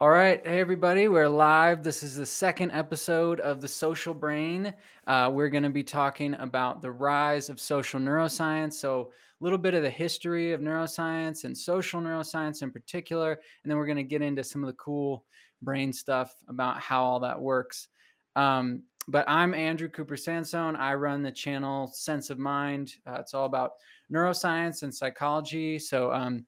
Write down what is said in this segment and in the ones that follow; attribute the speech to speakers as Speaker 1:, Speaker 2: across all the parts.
Speaker 1: All right. Hey, everybody. We're live. This is the second episode of The Social Brain. Uh, we're going to be talking about the rise of social neuroscience. So, a little bit of the history of neuroscience and social neuroscience in particular. And then we're going to get into some of the cool brain stuff about how all that works. Um, but I'm Andrew Cooper Sansone. I run the channel Sense of Mind. Uh, it's all about neuroscience and psychology. So, um,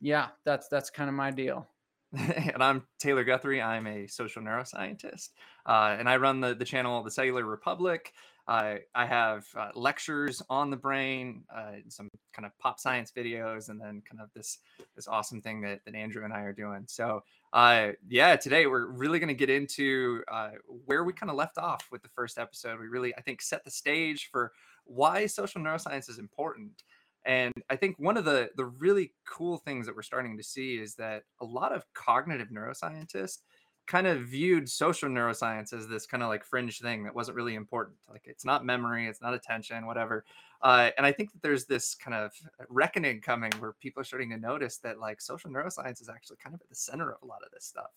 Speaker 1: yeah, that's that's kind of my deal.
Speaker 2: and I'm Taylor Guthrie. I'm a social neuroscientist, uh, and I run the the channel The Cellular Republic. Uh, I have uh, lectures on the brain, uh, some kind of pop science videos, and then kind of this this awesome thing that, that Andrew and I are doing. So, uh, yeah, today we're really going to get into uh, where we kind of left off with the first episode. We really, I think, set the stage for why social neuroscience is important. And I think one of the the really cool things that we're starting to see is that a lot of cognitive neuroscientists kind of viewed social neuroscience as this kind of like fringe thing that wasn't really important. Like it's not memory, it's not attention, whatever. Uh, and I think that there's this kind of reckoning coming where people are starting to notice that like social neuroscience is actually kind of at the center of a lot of this stuff.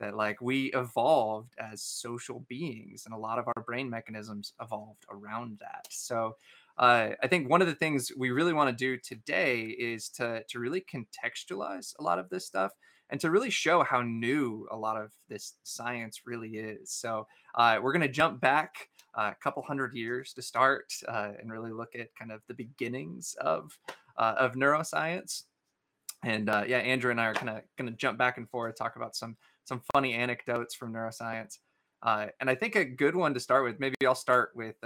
Speaker 2: That like we evolved as social beings, and a lot of our brain mechanisms evolved around that. So uh, I think one of the things we really want to do today is to to really contextualize a lot of this stuff and to really show how new a lot of this science really is. So uh, we're going to jump back uh, a couple hundred years to start uh, and really look at kind of the beginnings of uh, of neuroscience. And uh, yeah, Andrew and I are kind of going to jump back and forth, talk about some some funny anecdotes from neuroscience. and I think a good one to start with, maybe I'll start with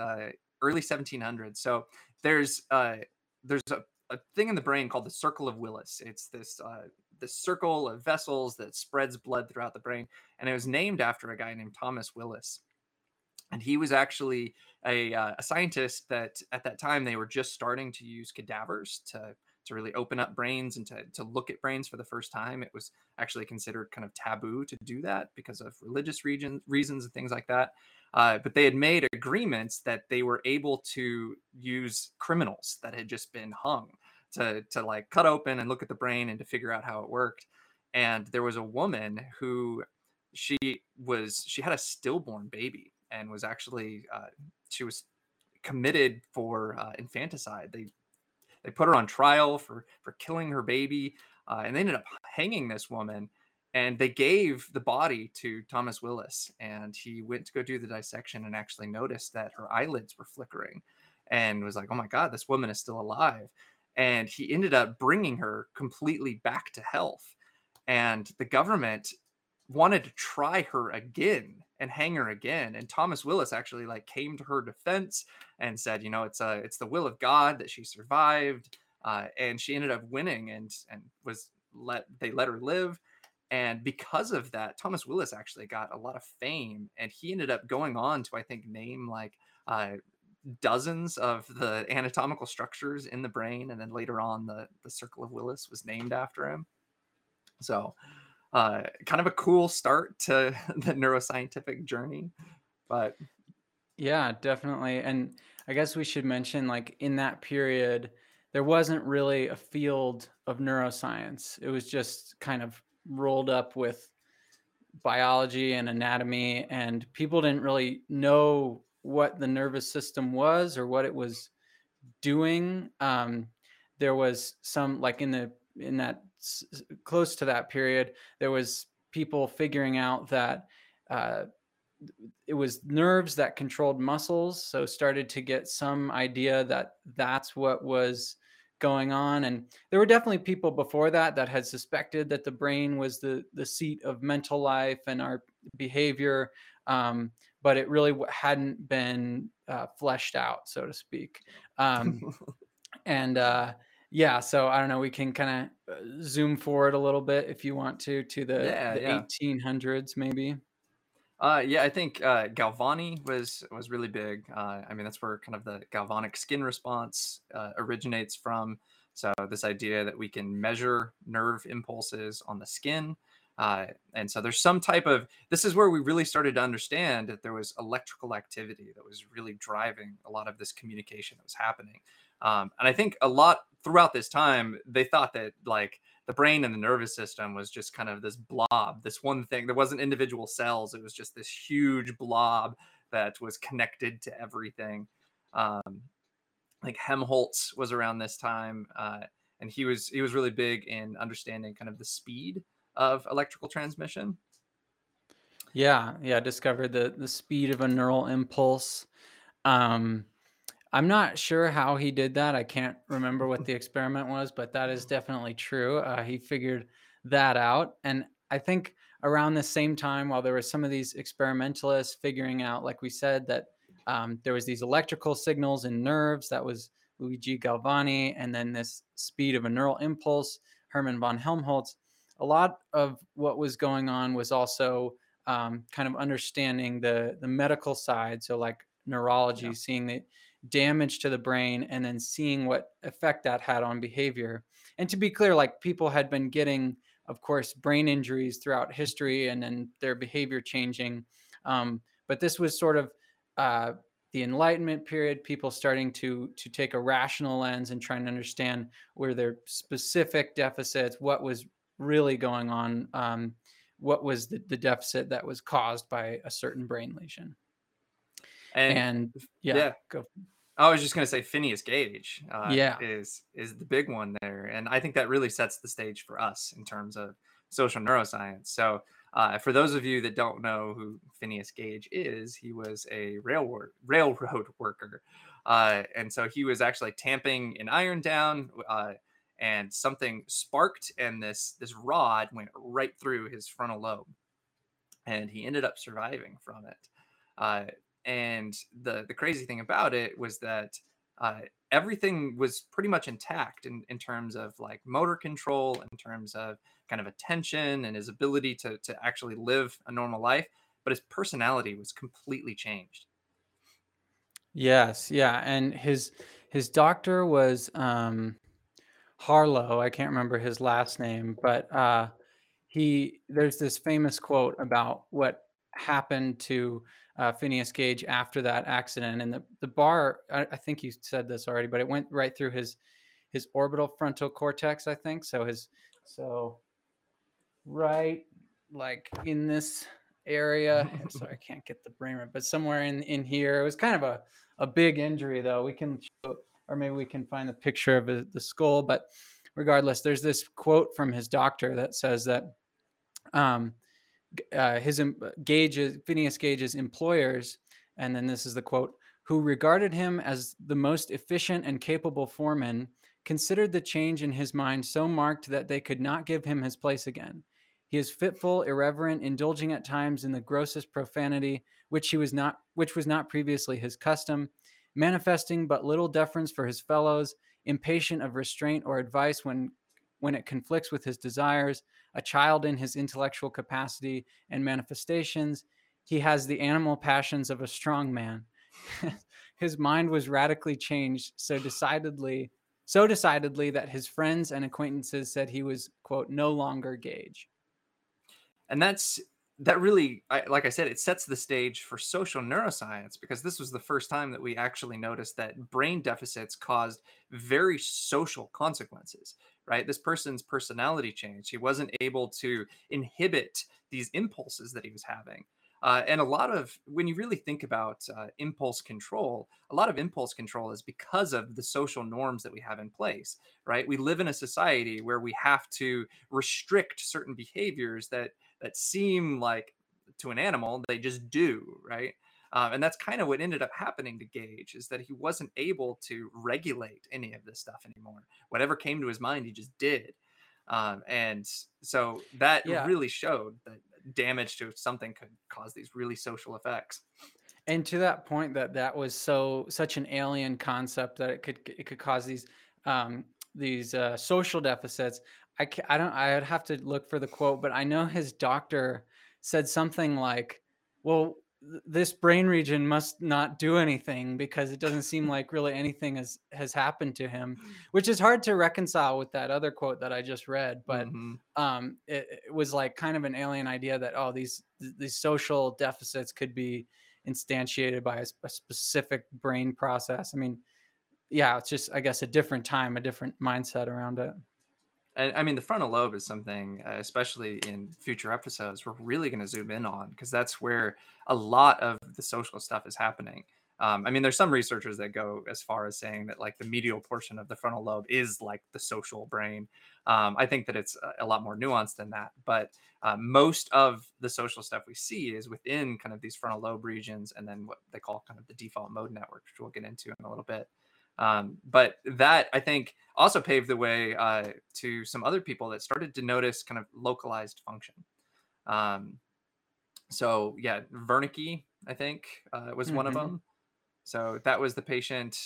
Speaker 2: early 1700s. So there's uh, there's a, a thing in the brain called the circle of Willis. It's this uh, this circle of vessels that spreads blood throughout the brain, and it was named after a guy named Thomas Willis. And he was actually a, uh, a scientist that at that time they were just starting to use cadavers to to really open up brains and to, to look at brains for the first time. It was actually considered kind of taboo to do that because of religious region, reasons and things like that. Uh, but they had made agreements that they were able to use criminals that had just been hung to to like cut open and look at the brain and to figure out how it worked. And there was a woman who she was she had a stillborn baby and was actually uh, she was committed for uh, infanticide. They they put her on trial for for killing her baby, uh, and they ended up hanging this woman and they gave the body to Thomas Willis, and he went to go do the dissection and actually noticed that her eyelids were flickering, and was like, "Oh my God, this woman is still alive." And he ended up bringing her completely back to health, and the government wanted to try her again and hang her again. And Thomas Willis actually like came to her defense and said, you know, it's a it's the will of God that she survived, uh, and she ended up winning and and was let they let her live and because of that, Thomas Willis actually got a lot of fame, and he ended up going on to, I think, name like uh, dozens of the anatomical structures in the brain, and then later on, the the Circle of Willis was named after him. So, uh, kind of a cool start to the neuroscientific journey, but
Speaker 1: yeah, definitely. And I guess we should mention, like in that period, there wasn't really a field of neuroscience. It was just kind of rolled up with biology and anatomy, and people didn't really know what the nervous system was or what it was doing. Um, there was some like in the in that close to that period, there was people figuring out that uh, it was nerves that controlled muscles. So started to get some idea that that's what was going on and there were definitely people before that that had suspected that the brain was the the seat of mental life and our behavior um, but it really hadn't been uh, fleshed out so to speak um, and uh, yeah so i don't know we can kind of uh, zoom forward a little bit if you want to to the, yeah, the yeah. 1800s maybe
Speaker 2: uh, yeah, I think uh, Galvani was was really big. Uh, I mean, that's where kind of the galvanic skin response uh, originates from. So this idea that we can measure nerve impulses on the skin, uh, and so there's some type of this is where we really started to understand that there was electrical activity that was really driving a lot of this communication that was happening. Um, and I think a lot throughout this time they thought that like the brain and the nervous system was just kind of this blob, this one thing. There wasn't individual cells. It was just this huge blob that was connected to everything. Um, like Helmholtz was around this time, uh, and he was he was really big in understanding kind of the speed of electrical transmission.
Speaker 1: Yeah, yeah, discovered the the speed of a neural impulse. Um, I'm not sure how he did that. I can't remember what the experiment was, but that is definitely true. Uh, he figured that out, and I think around the same time, while there were some of these experimentalists figuring out, like we said, that um, there was these electrical signals in nerves. That was Luigi Galvani, and then this speed of a neural impulse, Hermann von Helmholtz. A lot of what was going on was also um, kind of understanding the the medical side. So like neurology, yeah. seeing the damage to the brain, and then seeing what effect that had on behavior. And to be clear, like people had been getting, of course, brain injuries throughout history, and then their behavior changing. Um, but this was sort of uh, the Enlightenment period, people starting to to take a rational lens and trying to understand where their specific deficits, what was really going on, um, what was the, the deficit that was caused by a certain brain lesion. And, and yeah, yeah. Go.
Speaker 2: I was just going to say Phineas Gage, uh, yeah, is is the big one there, and I think that really sets the stage for us in terms of social neuroscience. So uh, for those of you that don't know who Phineas Gage is, he was a railroad railroad worker, uh, and so he was actually tamping an iron down, uh, and something sparked, and this this rod went right through his frontal lobe, and he ended up surviving from it. And the the crazy thing about it was that uh, everything was pretty much intact in, in terms of like motor control, in terms of kind of attention and his ability to, to actually live a normal life. But his personality was completely changed.
Speaker 1: Yes, yeah, and his his doctor was um, Harlow. I can't remember his last name, but uh, he there's this famous quote about what happened to uh, Phineas Gage after that accident. And the, the bar, I, I, think you said this already, but it went right through his his orbital frontal cortex, I think. So his so right like in this area. sorry, I can't get the brain right, but somewhere in in here. It was kind of a a big injury though. We can show, or maybe we can find the picture of the skull. But regardless, there's this quote from his doctor that says that um, uh, his Gage's Phineas Gage's employers, and then this is the quote, who regarded him as the most efficient and capable foreman, considered the change in his mind so marked that they could not give him his place again. He is fitful, irreverent, indulging at times in the grossest profanity, which he was not, which was not previously his custom, manifesting but little deference for his fellows, impatient of restraint or advice when, when it conflicts with his desires, a child in his intellectual capacity and manifestations. He has the animal passions of a strong man. his mind was radically changed so decidedly, so decidedly that his friends and acquaintances said he was, quote, no longer Gage.
Speaker 2: And that's that really I, like i said it sets the stage for social neuroscience because this was the first time that we actually noticed that brain deficits caused very social consequences right? This person's personality changed. He wasn't able to inhibit these impulses that he was having. Uh, and a lot of, when you really think about uh, impulse control, a lot of impulse control is because of the social norms that we have in place, right? We live in a society where we have to restrict certain behaviors that that seem like to an animal they just do, right? Um, and that's kind of what ended up happening to Gage is that he wasn't able to regulate any of this stuff anymore. Whatever came to his mind, he just did. Um, and so that yeah. really showed that damage to something could cause these really social effects.
Speaker 1: And to that point, that that was so such an alien concept that it could it could cause these um, these uh, social deficits. I I don't I'd have to look for the quote, but I know his doctor said something like, "Well, this brain region must not do anything because it doesn't seem like really anything has has happened to him which is hard to reconcile with that other quote that i just read but mm-hmm. um it, it, was like kind of an alien idea that oh these these social deficits could be instantiated by a, a specific brain process. I mean yeah it's just i guess a different time a different mindset around it
Speaker 2: And I mean, the frontal lobe is something, uh, especially in future episodes, we're really going to zoom in on because that's where a lot of the social stuff is happening. Um, I mean, there's some researchers that go as far as saying that like the medial portion of the frontal lobe is like the social brain. Um, I think that it's a, lot more nuanced than that, but uh, most of the social stuff we see is within kind of these frontal lobe regions, and then what they call kind of the default mode network, which we'll get into in a little bit. Um, but that I think also paved the way uh, to some other people that started to notice kind of localized function. Um, so yeah, Wernicke, I think, uh, was mm-hmm. one of mm-hmm. them. So that was the patient.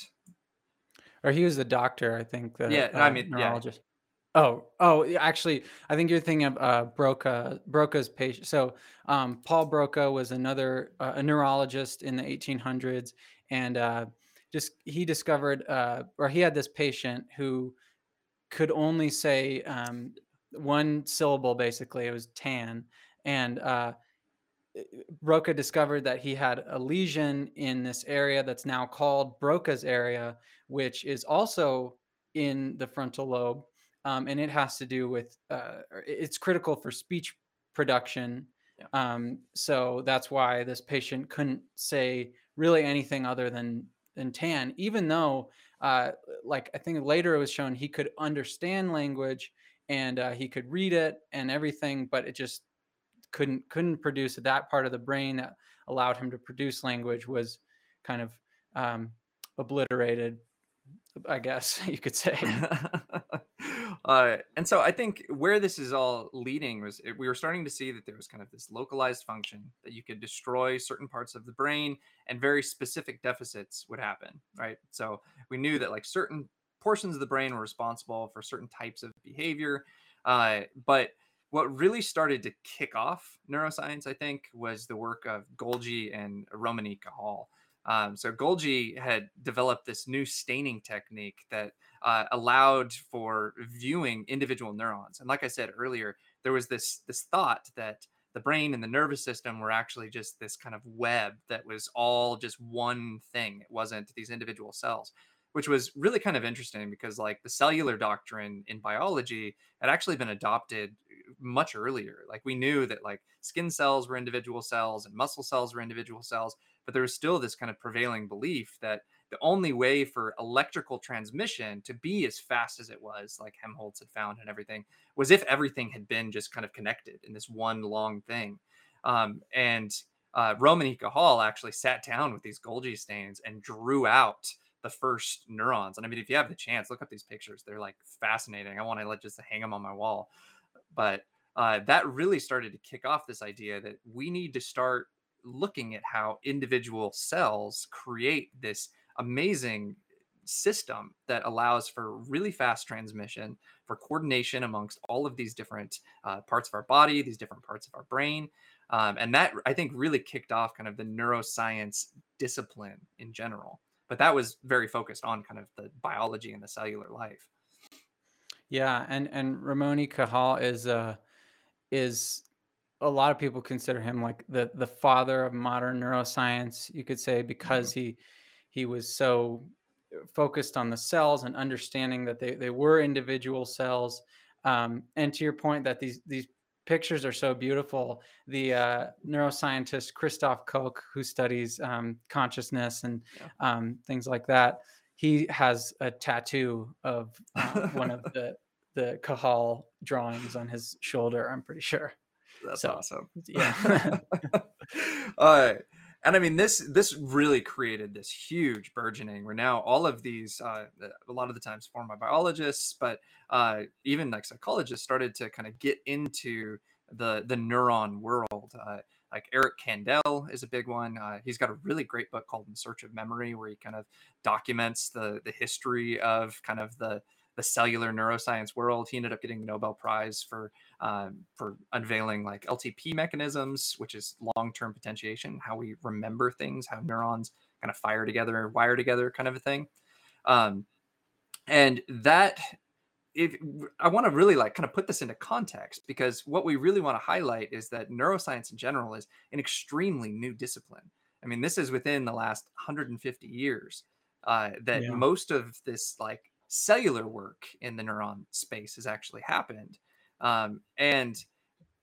Speaker 1: Or he was the doctor, I think. The,
Speaker 2: yeah,
Speaker 1: uh,
Speaker 2: I mean, neurologist.
Speaker 1: Yeah. Oh, oh, actually, I think you're thinking of uh, Broca, Broca's patient. So um, Paul Broca was another uh, a neurologist in the 1800s, and uh, just he discovered, uh, or he had this patient who could only say um, one syllable. Basically, it was tan, and uh, Broca discovered that he had a lesion in this area that's now called Broca's area, which is also in the frontal lobe. Um, and it has to do with uh, it's critical for speech production. Yeah. Um, so that's why this patient couldn't say really anything other than than tan, even though, uh, like I think later it was shown he could understand language and uh, he could read it and everything, but it just couldn't couldn't produce that part of the brain that allowed him to produce language was kind of um, obliterated i guess you could say
Speaker 2: uh, and so i think where this is all leading was we were starting to see that there was kind of this localized function that you could destroy certain parts of the brain and very specific deficits would happen right so we knew that like certain portions of the brain were responsible for certain types of behavior uh, but what really started to kick off neuroscience, I think, was the work of Golgi and Ramón y Cajal. Um, so Golgi had developed this new staining technique that uh, allowed for viewing individual neurons. And like I said earlier, there was this this thought that the brain and the nervous system were actually just this kind of web that was all just one thing. It wasn't these individual cells which was really kind of interesting because like the cellular doctrine in biology had actually been adopted much earlier. Like we knew that like skin cells were individual cells and muscle cells were individual cells, but there was still this kind of prevailing belief that the only way for electrical transmission to be as fast as it was, like Helmholtz had found and everything, was if everything had been just kind of connected in this one long thing. Um, and uh, Ramón y Cajal actually sat down with these Golgi stains and drew out the first neurons. And I mean, if you have the chance, look up these pictures. They're like fascinating. I want to like just hang them on my wall. But uh, that really started to kick off this idea that we need to start looking at how individual cells create this amazing system that allows for really fast transmission for coordination amongst all of these different uh, parts of our body these different parts of our brain um, and that i think really kicked off kind of the neuroscience discipline in general but that was very focused on kind of the biology and the cellular life
Speaker 1: yeah and and ramón y cajal is uh is a lot of people consider him like the the father of modern neuroscience you could say mm-hmm. because he he was so uh, focused on the cells and understanding that they, they were individual cells um, and to your point that these these pictures are so beautiful the uh, neuroscientist christof koch who studies um, consciousness and yeah. um, things like that he has a tattoo of uh, one of the the Cajal drawings on his shoulder. I'm pretty sure.
Speaker 2: That's so, awesome. Yeah. uh, and I mean this this really created this huge burgeoning where now all of these uh, a lot of the times formed by biologists, but uh, even like psychologists started to kind of get into the the neuron world. Uh, like Eric Kandel is a big one. Uh, he's got a really great book called In Search of Memory, where he kind of documents the the history of kind of the the cellular neuroscience world. He ended up getting the Nobel Prize for um, for unveiling like LTP mechanisms, which is long-term potentiation, how we remember things, how neurons kind of fire together, wire together, kind of a thing. Um, and that if I want to really like kind of put this into context because what we really want to highlight is that neuroscience in general is an extremely new discipline. I mean, this is within the last 150 years uh, that yeah. most of this like cellular work in the neuron space has actually happened. Um, and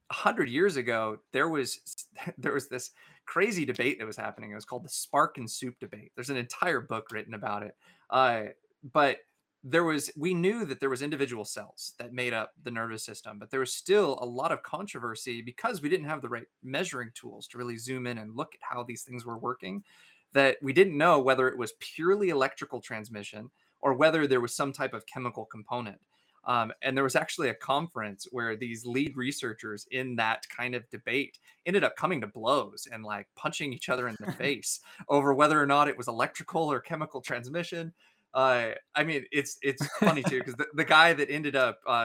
Speaker 2: a hundred years ago, there was there was this crazy debate that was happening. It was called the spark and soup debate. There's an entire book written about it. Uh, but there was we knew that there was individual cells that made up the nervous system but there was still a lot of controversy because we didn't have the right measuring tools to really zoom in and look at how these things were working that we didn't know whether it was purely electrical transmission or whether there was some type of chemical component um, and there was actually a conference where these lead researchers in that kind of debate ended up coming to blows and like punching each other in the face over whether or not it was electrical or chemical transmission uh, I mean, it's it's funny too because the, the guy that ended up uh,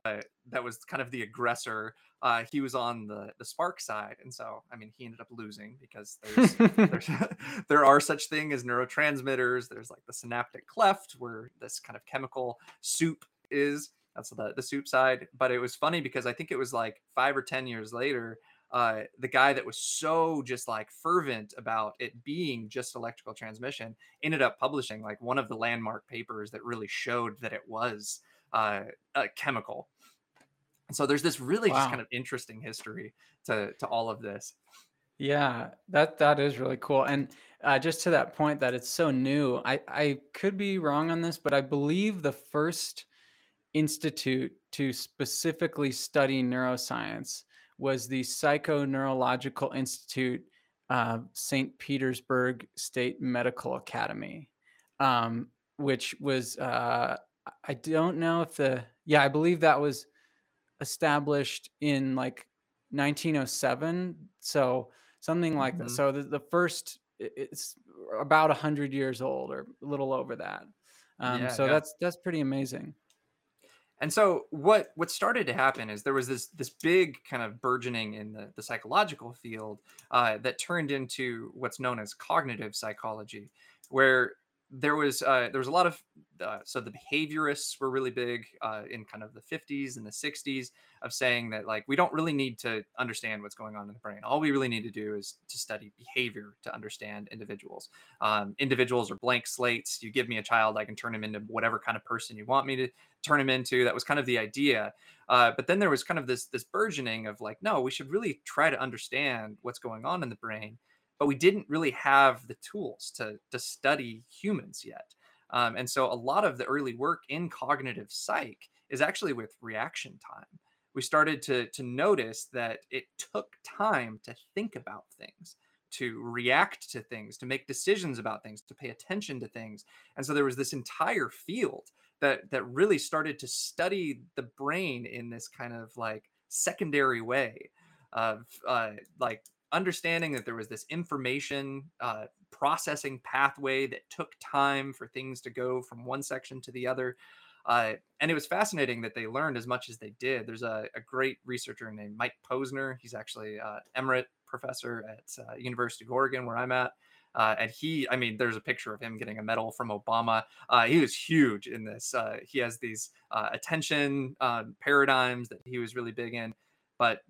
Speaker 2: that was kind of the aggressor, uh, he was on the the Spark side, and so I mean, he ended up losing because there's, there's there are such thing as neurotransmitters. There's like the synaptic cleft where this kind of chemical soup is. That's the the soup side. But it was funny because I think it was like five or ten years later uh, the guy that was so just like fervent about it being just electrical transmission ended up publishing like one of the landmark papers that really showed that it was uh, a chemical. And so there's this really wow. just kind of interesting history to to all of this.
Speaker 1: Yeah, that that is really cool. And uh, just to that point that it's so new, I I could be wrong on this, but I believe the first institute to specifically study neuroscience was the Psychoneurological Institute, uh, St. Petersburg State Medical Academy, um, which was, uh, I don't know if the, yeah, I believe that was established in like 1907. So something like mm-hmm. that. So the, the first, it's about 100 years old or a little over that. Um, yeah, so yeah. that's that's pretty amazing.
Speaker 2: And so what what started to happen is there was this this big kind of burgeoning in the, the psychological field uh, that turned into what's known as cognitive psychology, where there was uh, there was a lot of uh, so the behaviorists were really big uh, in kind of the 50s and the 60s of saying that like we don't really need to understand what's going on in the brain. All we really need to do is to study behavior to understand individuals. Um, individuals are blank slates. You give me a child i can turn him into whatever kind of person you want me to turn him into. That was kind of the idea. Uh, but then there was kind of this this burgeoning of like no we should really try to understand what's going on in the brain but we didn't really have the tools to to study humans yet. Um, and so a lot of the early work in cognitive psych is actually with reaction time. We started to to notice that it took time to think about things, to react to things, to make decisions about things, to pay attention to things. And so there was this entire field that that really started to study the brain in this kind of like secondary way of uh, like understanding that there was this information uh, processing pathway that took time for things to go from one section to the other. Uh, and it was fascinating that they learned as much as they did. There's a, a great researcher named Mike Posner. He's actually uh, emerite professor at uh, University of Oregon, where I'm at. Uh, and he, I mean, there's a picture of him getting a medal from Obama. Uh, he was huge in this. Uh, he has these attention um, paradigms that he was really big in. But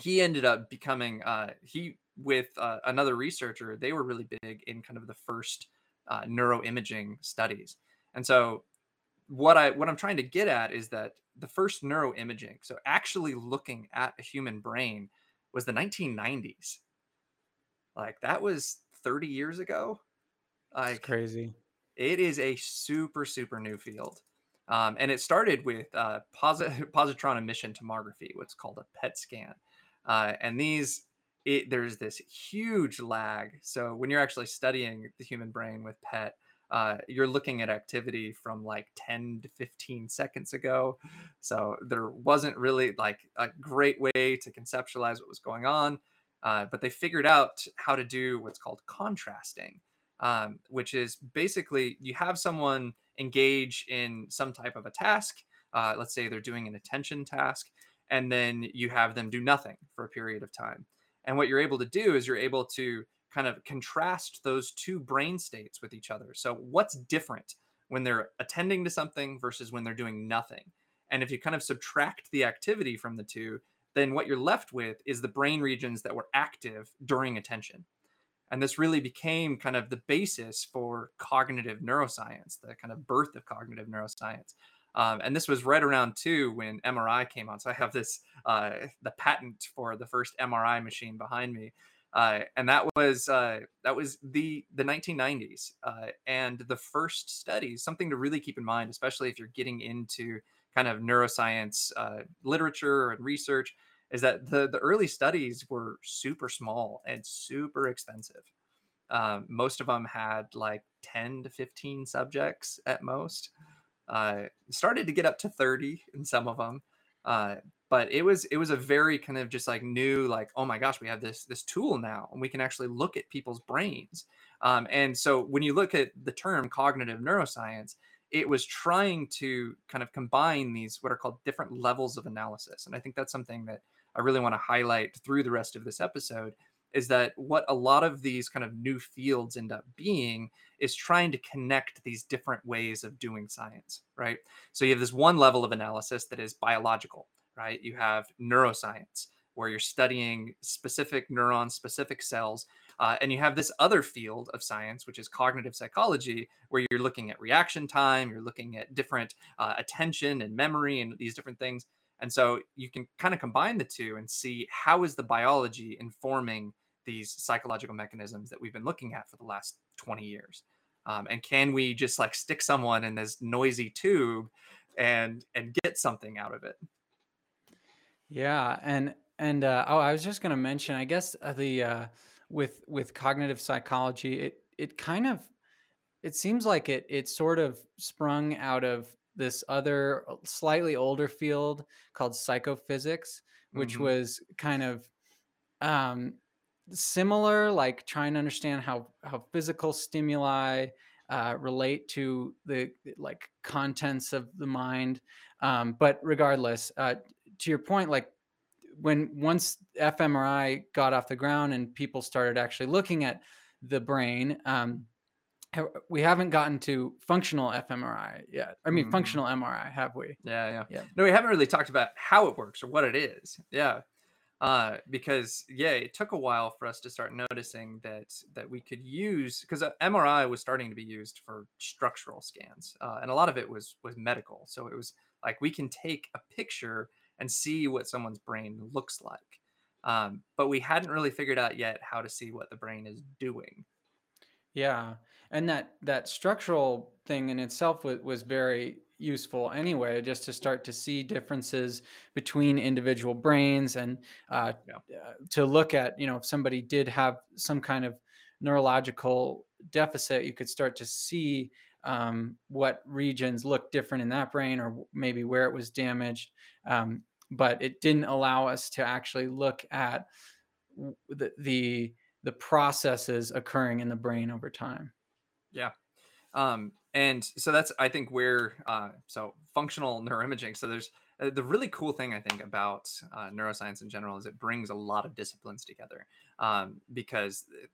Speaker 2: he ended up becoming he with uh, another researcher they were really big in kind of the first uh, neuroimaging studies. And so what i what i'm trying to get at is that the first neuroimaging so actually looking at a human brain was the 1990s like that was 30 years ago.
Speaker 1: Like That's crazy.
Speaker 2: it is a super super new field. Um, and it started with uh, posit- positron emission tomography what's called a pet scan. Uh, and these, it, there's this huge lag. So when you're actually studying the human brain with PET, uh, you're looking at activity from like 10 to 15 seconds ago. So there wasn't really like a great way to conceptualize what was going on. Uh, but they figured out how to do what's called contrasting, um, which is basically you have someone engage in some type of a task. Uh, let's say they're doing an attention task, and then you have them do nothing for a period of time. And what you're able to do is you're able to kind of contrast those two brain states with each other. So, what's different when they're attending to something versus when they're doing nothing? And if you kind of subtract the activity from the two, then what you're left with is the brain regions that were active during attention. And this really became kind of the basis for cognitive neuroscience, the kind of birth of cognitive neuroscience. Um, and this was right around too when MRI came on. So I have this uh, the patent for the first MRI machine behind me, uh, and that was uh, that was the the 1990s. Uh, and the first studies, something to really keep in mind, especially if you're getting into kind of neuroscience uh, literature and research, is that the the early studies were super small and super expensive. Um, most of them had like 10 to 15 subjects at most uh, started to get up to 30 in some of them. Uh, but it was it was a very kind of just like new like oh my gosh we have this this tool now and we can actually look at people's brains um, and so when you look at the term cognitive neuroscience it was trying to kind of combine these what are called different levels of analysis and i think that's something that i really want to highlight through the rest of this episode is that what a lot of these kind of new fields end up being is trying to connect these different ways of doing science, right? So you have this one level of analysis that is biological, right? You have neuroscience, where you're studying specific neurons, specific cells. Uh, and you have this other field of science, which is cognitive psychology, where you're looking at reaction time, you're looking at different uh, attention and memory and these different things. And so you can kind of combine the two and see how is the biology informing these psychological mechanisms that we've been looking at for the last 20 years. Um, and can we just like stick someone in this noisy tube and and get something out of it?
Speaker 1: Yeah, and and uh, oh, I was just going to mention, I guess uh, the uh, with with cognitive psychology, it it kind of it seems like it it sort of sprung out of this other uh, slightly older field called psychophysics, which mm-hmm. was kind of um, similar, like trying to understand how how physical stimuli uh, relate to the like contents of the mind. Um, but regardless, uh, to your point, like when once fMRI got off the ground and people started actually looking at the brain, um, we haven't gotten to functional fMRI yet. I mean, mm-hmm. functional MRI, have we?
Speaker 2: Yeah, yeah, yeah. No, we haven't really talked about how it works or what it is. Yeah uh, because yeah, it took a while for us to start noticing that that we could use because uh, MRI was starting to be used for structural scans, uh, and a lot of it was was medical. So it was like we can take a picture and see what someone's brain looks like, um, but we hadn't really figured out yet how to see what the brain is doing.
Speaker 1: Yeah, and that that structural thing in itself was, was very useful anyway, just to start to see differences between individual brains and uh, yeah. uh, to look at, you know, if somebody did have some kind of neurological deficit, you could start to see um, what regions look different in that brain or maybe where it was damaged. Um, but it didn't allow us to actually look at the, the the processes occurring in the brain over time.
Speaker 2: Yeah. Um, and so that's i think where uh, so functional neuroimaging so there's uh, the really cool thing i think about uh, neuroscience in general is it brings a lot of disciplines together um, because uh,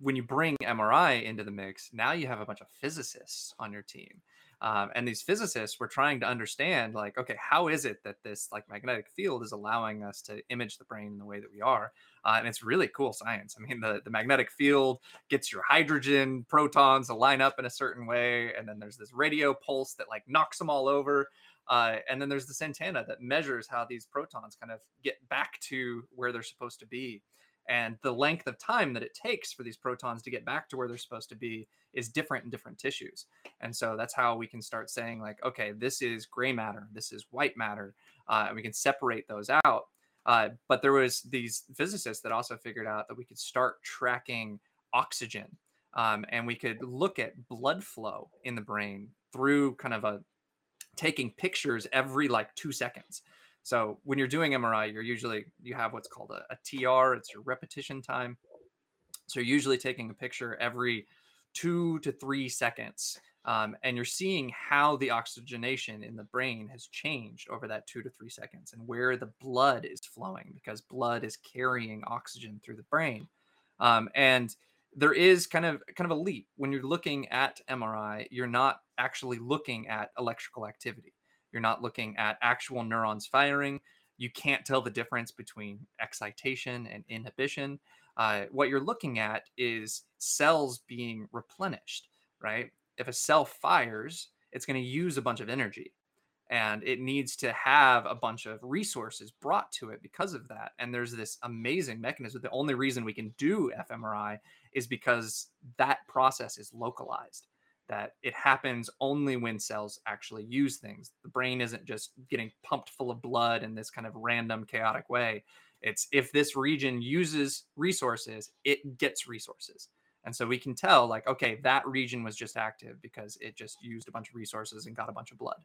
Speaker 2: when you bring mri into the mix now you have a bunch of physicists on your team um, and these physicists were trying to understand like okay how is it that this like magnetic field is allowing us to image the brain in the way that we are uh, and it's really cool science. I mean, the, the magnetic field gets your hydrogen protons to line up in a certain way. And then there's this radio pulse that like knocks them all over. Uh, and then there's this antenna that measures how these protons kind of get back to where they're supposed to be. And the length of time that it takes for these protons to get back to where they're supposed to be is different in different tissues. And so that's how we can start saying, like, okay, this is gray matter, this is white matter. Uh, and we can separate those out. Uh, but there was these physicists that also figured out that we could start tracking oxygen, um, and we could look at blood flow in the brain through kind of a taking pictures every like two seconds. So when you're doing MRI, you're usually you have what's called a, a TR. It's your repetition time. So you're usually taking a picture every two to three seconds um, and you're seeing how the oxygenation in the brain has changed over that two to three seconds and where the blood is flowing because blood is carrying oxygen through the brain um, and there is kind of kind of a leap when you're looking at mri you're not actually looking at electrical activity you're not looking at actual neurons firing you can't tell the difference between excitation and inhibition uh, what you're looking at is cells being replenished, right? If a cell fires, it's going to use a bunch of energy and it needs to have a bunch of resources brought to it because of that. And there's this amazing mechanism. The only reason we can do fMRI is because that process is localized, that it happens only when cells actually use things. The brain isn't just getting pumped full of blood in this kind of random, chaotic way. It's if this region uses resources, it gets resources. And so we can tell, like, okay, that region was just active because it just used a bunch of resources and got a bunch of blood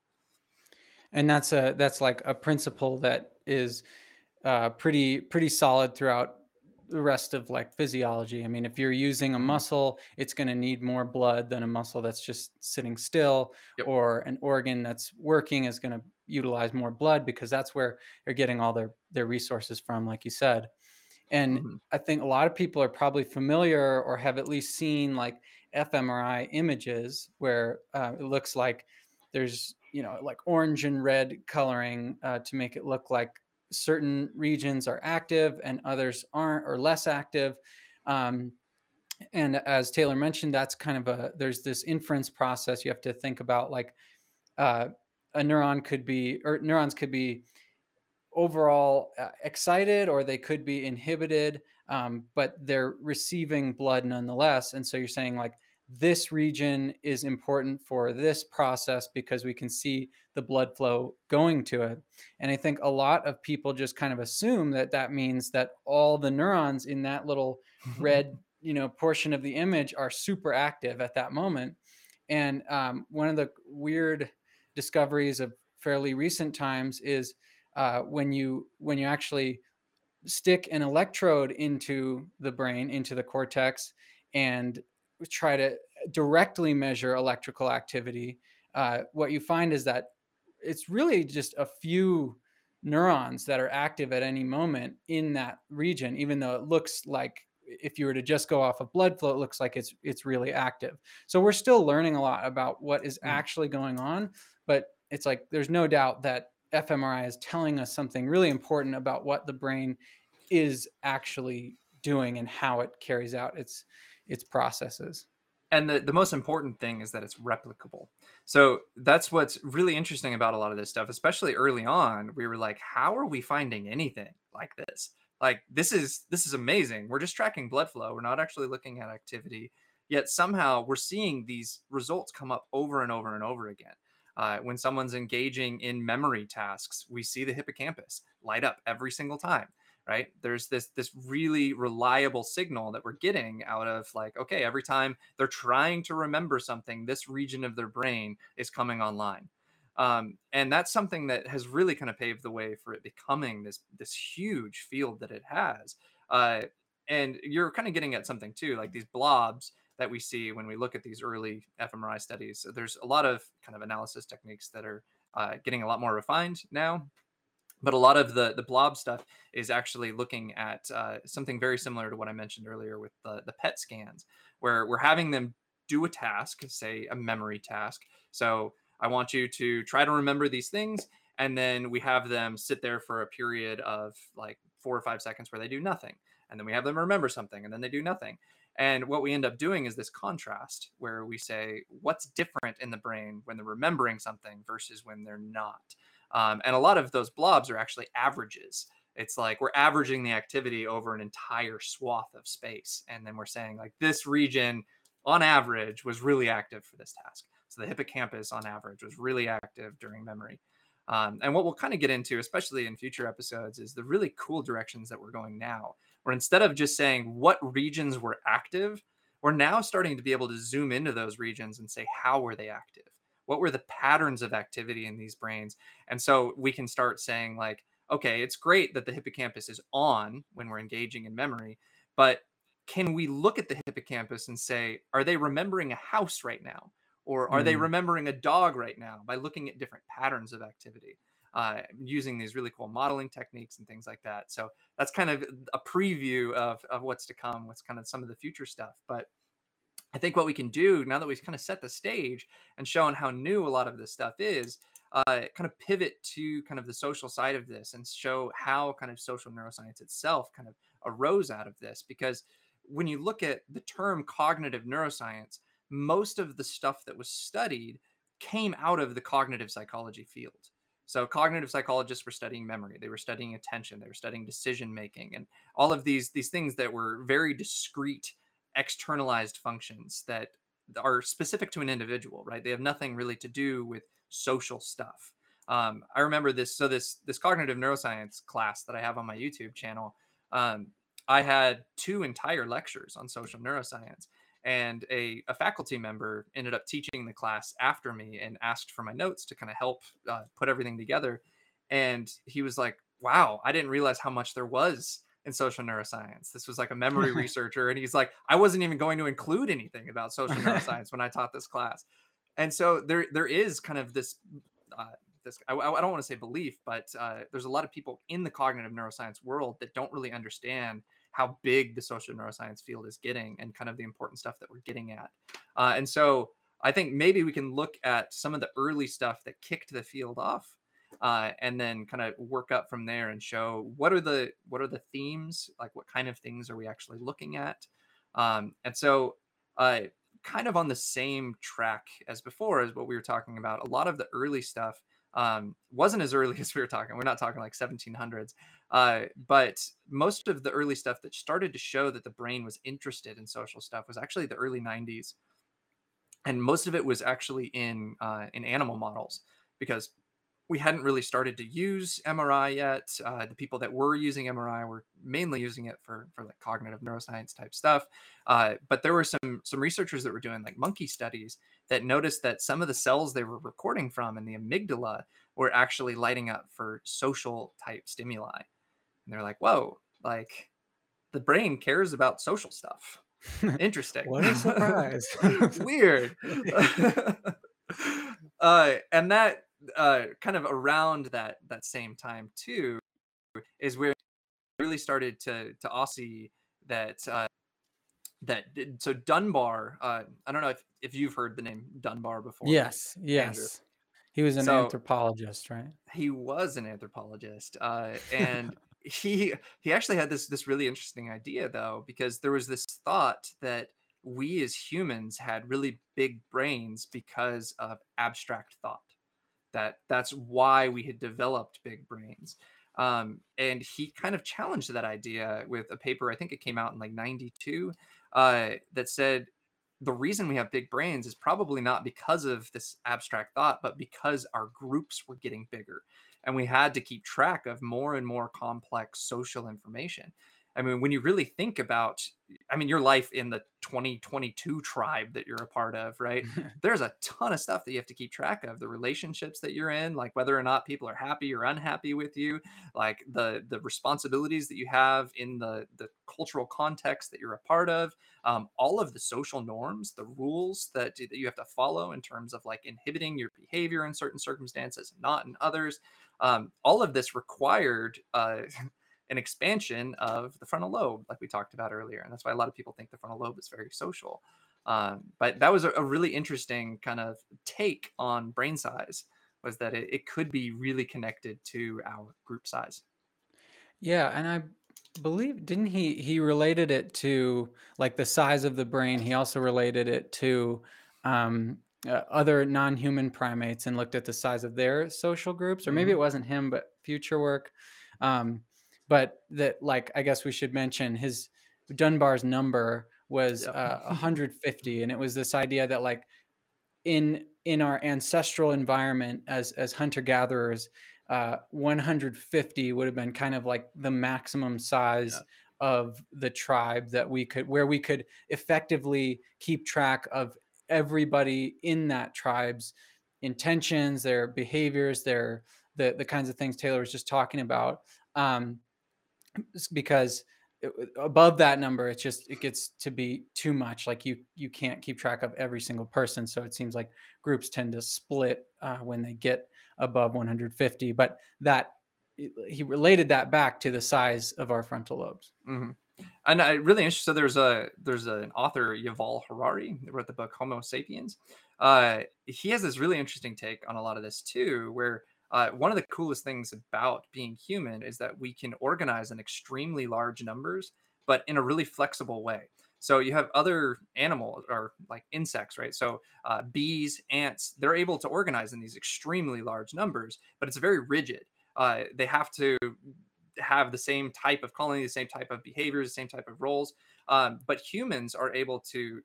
Speaker 1: and that's a that's like a principle that is uh, pretty pretty solid throughout the rest of like physiology. I mean, if you're using a
Speaker 2: Mhm.
Speaker 1: muscle, it's going to need more blood than a muscle that's just sitting still,
Speaker 2: Yep.
Speaker 1: or an organ that's working is going to utilize more blood because that's where they're getting all their their resources from, like you said. And
Speaker 2: Mhm.
Speaker 1: I think a lot of people are probably familiar or have at least seen like fMRI images where uh, it looks like there's you know like orange and red coloring uh, to make it look like certain regions are active and others aren't or less active um, and as taylor mentioned that's kind of a there's this inference process you have to think about like uh, a neuron could be or neurons could be overall uh, excited or they could be inhibited um, but they're receiving blood nonetheless and so you're saying like this region is important for this process because we can see the blood flow going to it. And i think a lot of people just kind of assume that that means that all the neurons in that little red you know portion of the image are super active at that moment. And um, one of the weird discoveries of fairly recent times is uh, when you when you actually stick an electrode into the brain into the cortex and try to directly measure electrical activity uh, what you find is that it's really just a few neurons that are active at any moment in that region even though it looks like if you were to just go off of blood flow it looks like it's it's really active so we're still learning a lot about what is
Speaker 2: Mm.
Speaker 1: actually going on but it's like there's no doubt that fMRI is telling us something really important about what the brain is actually doing and how it carries out its its processes.
Speaker 2: And the, the most important thing is that it's replicable. So that's what's really interesting about a lot of this stuff especially early on we were like how are we finding anything like this? Like this is this is amazing. We're just tracking blood flow. We're not actually looking at activity. Yet somehow we're seeing these results come up over and over and over again. Uh, when someone's engaging in memory tasks we see the hippocampus light up every single time right there's this this really reliable signal that we're getting out of like okay every time they're trying to remember something this region of their brain is coming online um, and that's something that has really kind of paved the way for it becoming this this huge field that it has uh, and you're kind of getting at something too like these blobs that we see when we look at these early fMRI studies. So there's a lot of kind of analysis techniques that are uh, getting a lot more refined now. But a lot of the the blob stuff is actually looking at uh, something very similar to what I mentioned earlier with the the PET scans, where we're having them do a task, say a memory task. So I want you to try to remember these things, and then we have them sit there for a period of like four or five seconds where they do nothing, and then we have them remember something, and then they do nothing. And what we end up doing is this contrast where we say, what's different in the brain when they're remembering something versus when they're not? Um, and a lot of those blobs are actually averages. It's like we're averaging the activity over an entire swath of space. And then we're saying, like, this region on average was really active for this task. So the hippocampus on average was really active during memory. Um, and what we'll kind of get into, especially in future episodes, is the really cool directions that we're going now where instead of just saying what regions were active, we're now starting to be able to zoom into those regions and say how were they active? What were the patterns of activity in these brains? And so we can start saying like, okay, it's great that the hippocampus is on when we're engaging in memory, but can we look at the hippocampus and say, are they remembering a house right now? Or are they
Speaker 1: Mm.
Speaker 2: remembering a dog right now by looking at different patterns of activity? Uh, using these really cool modeling techniques and things like that. So that's kind of a preview of, of what's to come, what's kind of some of the future stuff. But I think what we can do now that we've kind of set the stage and shown how new a lot of this stuff is, uh, kind of pivot to kind of the social side of this and show how kind of social neuroscience itself kind of arose out of this because when you look at the term cognitive neuroscience, most of the stuff that was studied came out of the cognitive psychology field. So cognitive psychologists were studying memory, they were studying attention, they were studying decision making, and all of these these things that were very discrete, externalized functions that are specific to an individual, right? They have nothing really to do with social stuff. Um, I remember this. So this this cognitive neuroscience class that I have on my YouTube channel, um, I had two entire lectures on social neuroscience, and a, a faculty member ended up teaching the class after me and asked for my notes to kind of help uh, put everything together. And he was like, "Wow, I didn't realize how much there was." In social neuroscience. This was like a memory researcher, and he's like, I wasn't even going to include anything about social neuroscience when I taught this class. And so there there is kind of this uh, this I, I, don't want to say belief, but uh, there's a lot of people in the cognitive neuroscience world that don't really understand how big the social neuroscience field is getting and kind of the important stuff that we're getting at. Uh, and so I think maybe we can look at some of the early stuff that kicked the field off uh, and then kind of work up from there and show what are the what are the themes like what kind of things are we actually looking at? Um, and so uh, kind of on the same track as before as what we were talking about a lot of the early stuff um, wasn't as early as we were talking we're not talking like 1700s uh, but most of the early stuff that started to show that the brain was interested in social stuff was actually the early 90s and most of it was actually in uh, in animal models because we hadn't really started to use MRI yet. Uh, the people that were using MRI were mainly using it for for like cognitive neuroscience type stuff. Uh, but there were some some researchers that were doing like monkey studies that noticed that some of the cells they were recording from in the amygdala were actually lighting up for social type stimuli. And they're like, whoa, like the brain cares about social stuff. Interesting.
Speaker 1: what a surprise.
Speaker 2: Weird. uh, and that uh, kind of around that that same time too is where really started to to Aussie that uh, that so Dunbar. Uh, I don't know if, if you've heard the name Dunbar before.
Speaker 1: Yes, yes. Andrew. He was an so, anthropologist, right?
Speaker 2: He was an anthropologist, uh, and he he actually had this this really interesting idea though because there was this thought that we as humans had really big brains because of abstract thought that that's why we had developed big brains. Um, and he kind of challenged that idea with a paper i think it came out in like 92 uh, that said the reason we have big brains is probably not because of this abstract thought but because our groups were getting bigger and we had to keep track of more and more complex social information. I mean, when you really think about, I mean, your life in the 2022 tribe that you're a part of, right? There's a ton of stuff that you have to keep track of. The relationships that you're in, like whether or not people are happy or unhappy with you, like the the responsibilities that you have in the the cultural context that you're a part of, um, all of the social norms, the rules that, that you have to follow in terms of like inhibiting your behavior in certain circumstances, not in others. Um, all of this required. Uh, an expansion of the frontal lobe, like we talked about earlier. And that's why a lot of people think the frontal lobe is very social. Um, but that was a, a, really interesting kind of take on brain size was that it, it could be really connected to our group size.
Speaker 1: Yeah, and I believe didn't he he related it to like the size of the brain. He also related it to um, uh, other non-human primates and looked at the size of their social groups, or maybe mm-hmm. it wasn't him, but future work. Um, but that like I guess we should mention his Dunbar's number was yep. uh, 150, and it was this idea that like in in our ancestral environment as as hunter gatherers, uh, 150 would have been kind of like the maximum size. Of the tribe that we could where we could effectively keep track of everybody in that tribe's intentions their behaviors their the the kinds of things taylor was just talking about um, because above that number it's just it gets to be too much like you you can't keep track of every single person so it seems like groups tend to split uh, when they get above 150 but that he related that back to the size of our frontal lobes
Speaker 2: mm-hmm. and i really interesting so there's a there's an author yuval harari that wrote the book homo sapiens uh, he has this really interesting take on a lot of this too where uh, one of the coolest things about being human is that we can organize in extremely large numbers, but in a really flexible way. So you have other animals or like insects, right? So uh, bees, ants, they're able to organize in these extremely large numbers, but it's very rigid. Uh, they have to have the same type of colony, the same type of behaviors, the same type of roles. Um, but humans are able to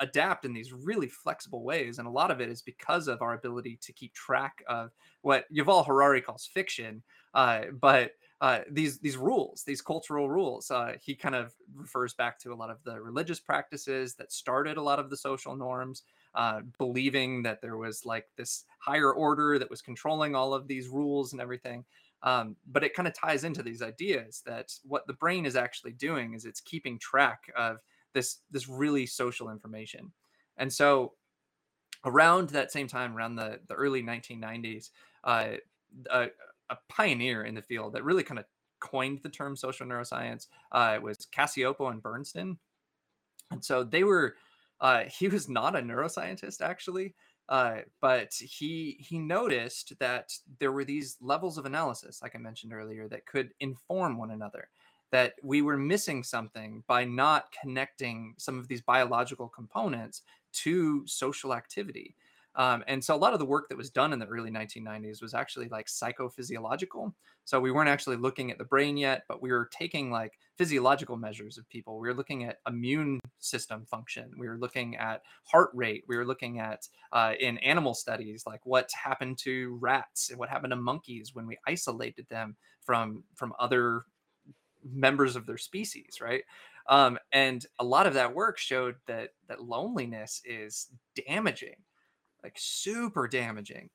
Speaker 2: adapt in these really flexible ways. And a lot of it is because of our ability to keep track of what Yuval Harari calls fiction, uh, but uh, these these rules, these cultural rules. Uh, he kind of refers back to a lot of the religious practices that started a lot of the social norms, uh, believing that there was like this higher order that was controlling all of these rules and everything. Um, but it kind of ties into these ideas that what the brain is actually doing is it's keeping track of this this really social information. And so around that same time, around the, the early 1990s, uh, a, a, pioneer in the field that really kind of coined the term social neuroscience uh, was Cacioppo and Berntson. And so they were, uh, he was not a neuroscientist actually, uh, but he he noticed that there were these levels of analysis, like I mentioned earlier, that could inform one another. That we were missing something by not connecting some of these biological components to social activity. Um, and so a lot of the work that was done in the early 1990s was actually like psychophysiological. So we weren't actually looking at the brain yet, but we were taking like physiological measures of people. We were looking at immune system function. We were looking at heart rate. We were looking at uh, in animal studies like what happened to rats and what happened to monkeys when we isolated them from from other members of their species, right? Um, and a lot of that work showed that that loneliness is damaging like super damaging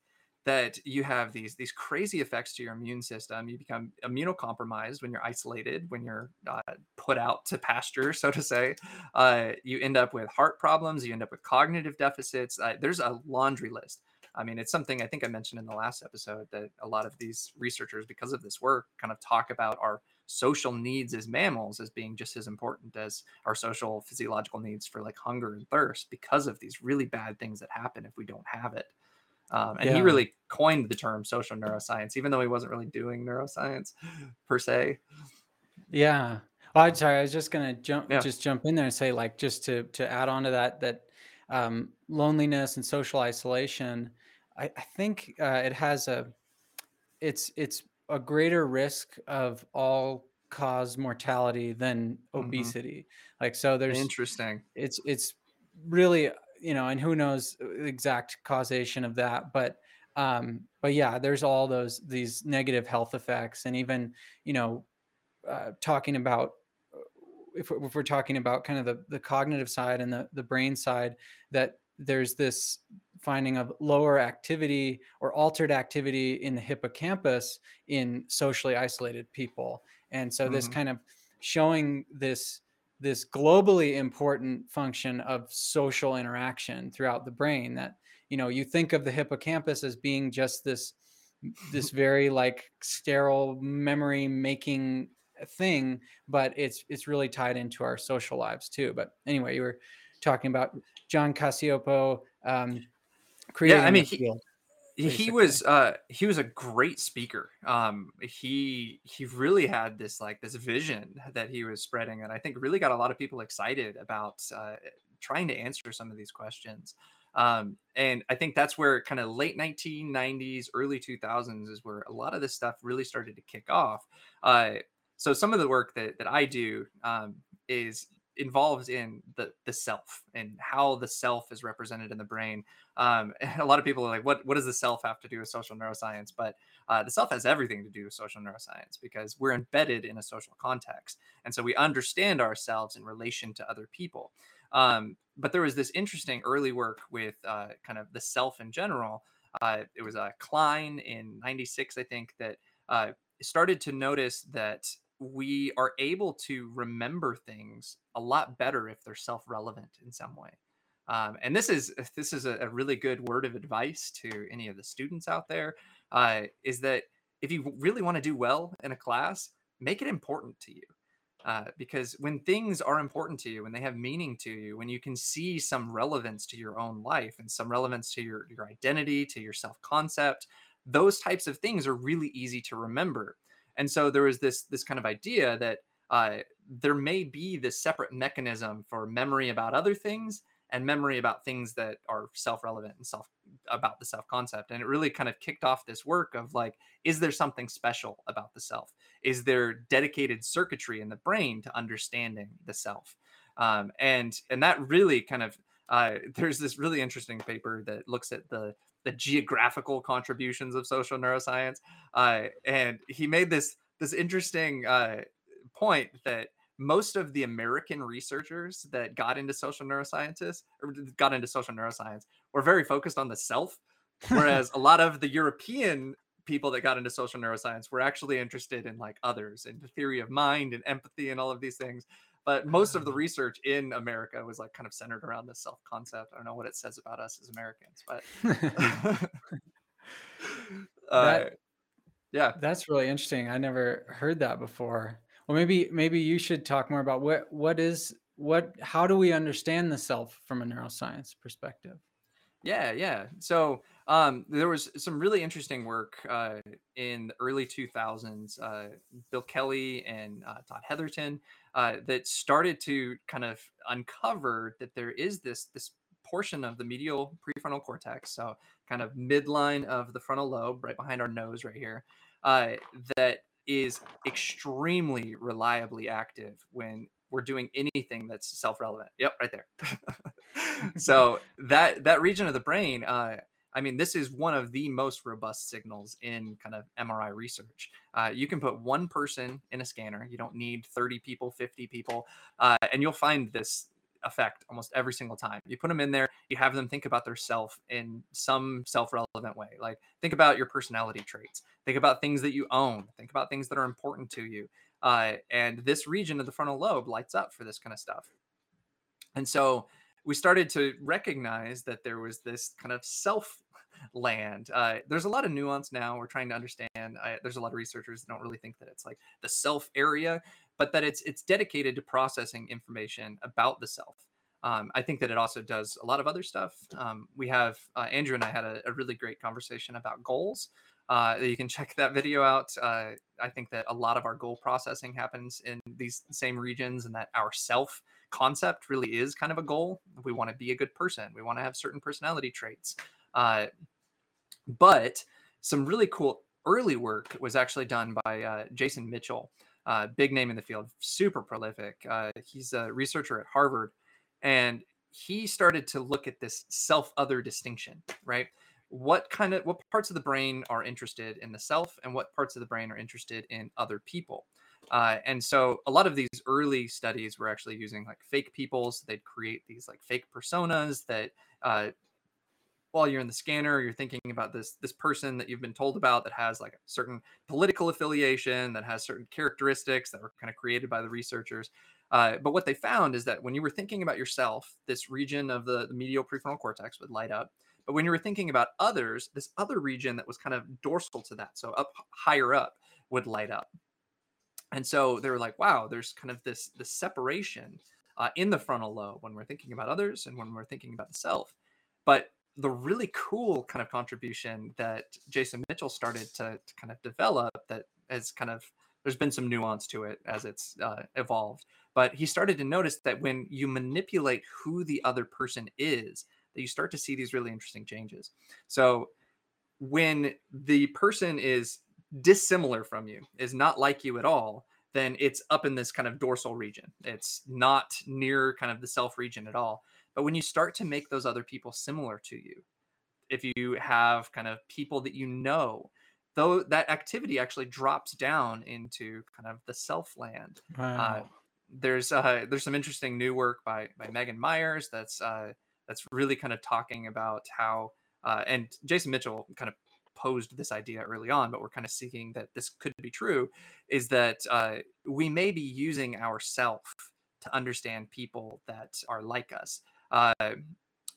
Speaker 2: that you have these these crazy effects to your immune system. You become immunocompromised when you're isolated when you're uh, put out to pasture so to say. Uh, you end up with heart problems you end up with cognitive deficits. Uh, there's a laundry list. I mean it's something i think i mentioned in the last episode that a lot of these researchers because of this work kind of talk about our social needs as mammals as being just as important as our social physiological needs for like hunger and thirst because of these really bad things that happen if we don't have it. Um, and yeah. he really coined the term social neuroscience, even though he wasn't really doing neuroscience per se.
Speaker 1: Yeah. Oh, I'm sorry. I was just gonna jump, yeah. just jump in there and say, like, just to to add on to that, that um, loneliness and social isolation. I, I think uh, it has a, it's it's a greater risk of all cause mortality than mm-hmm. obesity. Like so there's
Speaker 2: interesting.
Speaker 1: It's it's really you know and who knows exact causation of that but um but yeah there's all those these negative health effects and even you know uh, talking about uh, if we're, if we're talking about kind of the, the cognitive side and the, the brain side that there's this finding of lower activity or altered activity in the hippocampus in socially isolated people and so mm-hmm. this kind of showing this this globally important function of social interaction throughout the brain that you know you think of the hippocampus as being just this this very like sterile memory making thing but it's it's really tied into our social lives too but anyway you were talking about John Cacioppo um,
Speaker 2: yeah, I mean, he, field, he was uh, he was a great speaker. Um, he he really had this like this vision that he was spreading, and I think really got a lot of people excited about uh, trying to answer some of these questions. Um, and I think that's where kind of late 1990s, early 2000s is where a lot of this stuff really started to kick off. Uh, so some of the work that that I do um, is involves in the the self and how the self is represented in the brain. Um, and a lot of people are like, "What what does the self have to do with social neuroscience?" But uh, the self has everything to do with social neuroscience because we're embedded in a social context, and so we understand ourselves in relation to other people. Um, but there was this interesting early work with uh, kind of the self in general. Uh, it was a uh, Klein in '96, I think, that uh, started to notice that we are able to remember things a lot better if they're self-relevant in some way. Um, and this is this is a, a, really good word of advice to any of the students out there. Uh, is that if you really want to do well in a class, make it important to you. Uh, because when things are important to you, when they have meaning to you, when you can see some relevance to your own life and some relevance to your, your identity, to your self concept, those types of things are really easy to remember. And so there was this this kind of idea that uh, there may be this separate mechanism for memory about other things and memory about things that are self-relevant and self about the self concept. And it really kind of kicked off this work of like is there something special about the self? Is there dedicated circuitry in the brain to understanding the self? Um, and and that really kind of uh, there's this really interesting paper that looks at the the geographical contributions of social neuroscience uh, and he made this this interesting uh, point that most of the American researchers that got into social neuroscientists or got into social neuroscience were very focused on the self, whereas a lot of the European people that got into social neuroscience were actually interested in like others and the theory of mind and empathy and all of these things. But most of the ah. research in America was like kind of centered around the self concept. I don't know what it says about us as Americans, but
Speaker 1: uh, that, yeah, that's really interesting. I never heard that before. Well, maybe maybe you should talk more about what what is what how do we understand the self from a neuroscience perspective?
Speaker 2: Yeah, yeah. So um, there was some really interesting work uh, in the early 2000s. Uh, Bill Kelley and uh, Todd Heatherton uh, that started to kind of uncover that there is this this portion of the medial prefrontal cortex, so kind of midline of the frontal lobe, right behind our nose, right here, uh, that is extremely reliably active when we're doing anything that's self-relevant. Yep, right there. so that that region of the brain, uh, I mean, this is one of the most robust signals in kind of MRI research. Uh, you can put one person in a scanner. You don't need 30 people, 50 people, uh, and you'll find this effect almost every single time. You put them in there, you have them think about their self in some self-relevant way. Like think about your personality traits. Think about things that you own. Think about things that are important to you. Uh, and this region of the frontal lobe lights up for this kind of stuff. And so we started to recognize that there was this kind of self land. Uh, there's a lot of nuance now. We're trying to understand. I, there's a lot of researchers that don't really think that it's like the self area, but that it's it's dedicated to processing information about the self. Um, I think that it also does a lot of other stuff. Um, we have uh, Andrew and I had a, a, really great conversation about goals. Uh, you can check that video out. Uh, I think that a lot of our goal processing happens in these same regions, and that our self concept really is kind of a goal. We want to be a good person. We want to have certain personality traits. Uh, but some really cool early work was actually done by uh, Jason Mitchell, uh, big name in the field, super prolific. Uh, he's a researcher at Harvard, and he started to look at this self-other distinction, right? What kind of what parts of the brain are interested in the self, and what parts of the brain are interested in other people? Uh, and so a lot of these early studies were actually using like fake people. So they'd create these like fake personas that uh, while you're in the scanner, you're thinking about this this person that you've been told about that has like a certain political affiliation, that has certain characteristics that were kind of created by the researchers. Uh, but what they found is that when you were thinking about yourself, this region of the, the medial prefrontal cortex would light up. But when you were thinking about others, this other region that was kind of dorsal to that, so up higher up, would light up. And so they were like, wow, there's kind of this this separation uh, in the frontal lobe when we're thinking about others and when we're thinking about the self. But the really cool kind of contribution that Jason Mitchell started to, to kind of develop that has kind of there's been some nuance to it as it's uh, evolved but he started to notice that when you manipulate who the other person is that you start to see these really interesting changes so when the person is dissimilar from you is not like you at all then it's up in this kind of dorsal region it's not near kind of the self region at all but when you start to make those other people similar to you, if you have kind of people that you know, though that activity actually drops down into kind of the self land. Uh, wow. Uh, there's uh, there's some interesting new work by by Megan Myers that's uh, that's really kind of talking about how uh, and Jason Mitchell kind of posed this idea early on, but we're kind of seeking that this could be true, is that uh, we may be using ourself to understand people that are like us. Uh,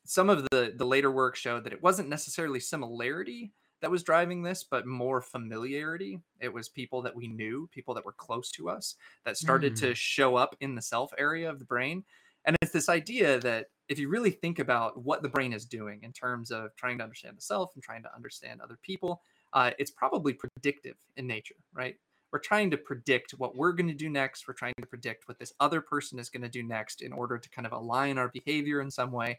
Speaker 2: some of the the later work showed that it wasn't necessarily similarity that was driving this, but more familiarity. It was people that we knew, people that were close to us, that started mm. to show up in the self area of the brain. And it's this idea that if you really think about what the brain is doing in terms of trying to understand the self and trying to understand other people, uh, it's probably predictive in nature, right? We're trying to predict what we're going to do next. We're trying to predict what this other person is going to do next in order to kind of align our behavior in some way.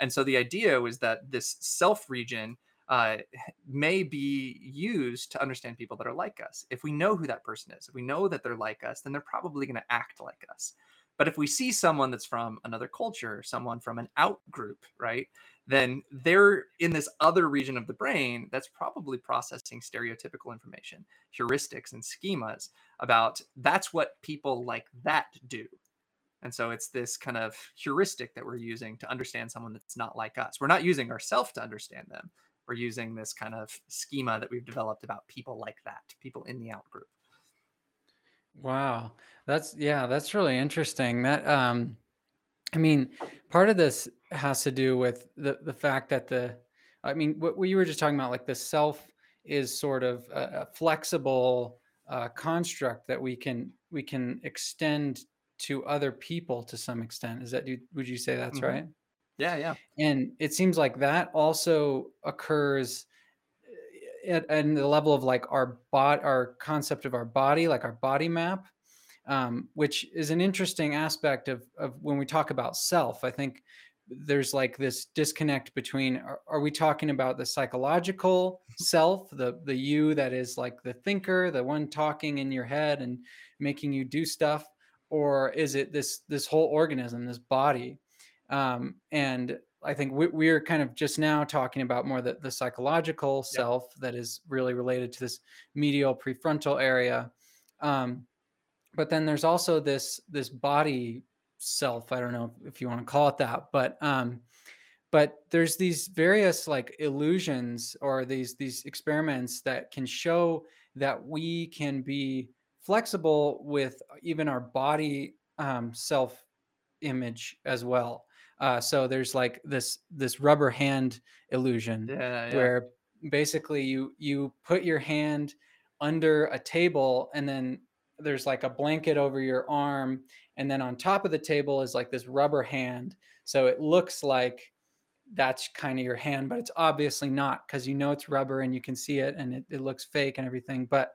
Speaker 2: And so the idea was that this self region uh, may be used to understand people that are like us. If we know who that person is, if we know that they're like us, then they're probably going to act like us. But if we see someone that's from another culture, someone from an out group, right, then they're in this other region of the brain that's probably processing stereotypical information, heuristics, and schemas about that's what people like that do. And so it's this kind of heuristic that we're using to understand someone that's not like us. We're not using ourselves to understand them. We're using this kind of schema that we've developed about people like that, people in the out group.
Speaker 1: Wow. That's yeah, that's really interesting. That um I mean, part of this has to do with the the fact that the I mean, what we were just talking about like the self is sort of a, a flexible uh, construct that we can we can extend to other people to some extent. Is that do would you say that's mm-hmm. right?
Speaker 2: Yeah, yeah.
Speaker 1: And it seems like that also occurs at, at the level of like our bot our concept of our body like our body map um, which is an interesting aspect of, of when we talk about self i think there's like this disconnect between are, are, we talking about the psychological self the the you that is like the thinker the one talking in your head and making you do stuff or is it this this whole organism this body? Um, and I think we, we're kind of just now talking about more the, the psychological self that is really related to this medial prefrontal area. Um, but then there's also this this body self. I don't know if you want to call it that, but um, but there's these various like illusions or these these experiments that can show that we can be flexible with even our body um, self image as well uh, so there's like this this rubber hand illusion
Speaker 2: yeah, yeah.
Speaker 1: where basically you you put your hand under a table and then there's like a blanket over your arm and then on top of the table is like this rubber hand so it looks like that's kind of your hand but it's obviously not because you know it's rubber and you can see it and it, it looks fake and everything but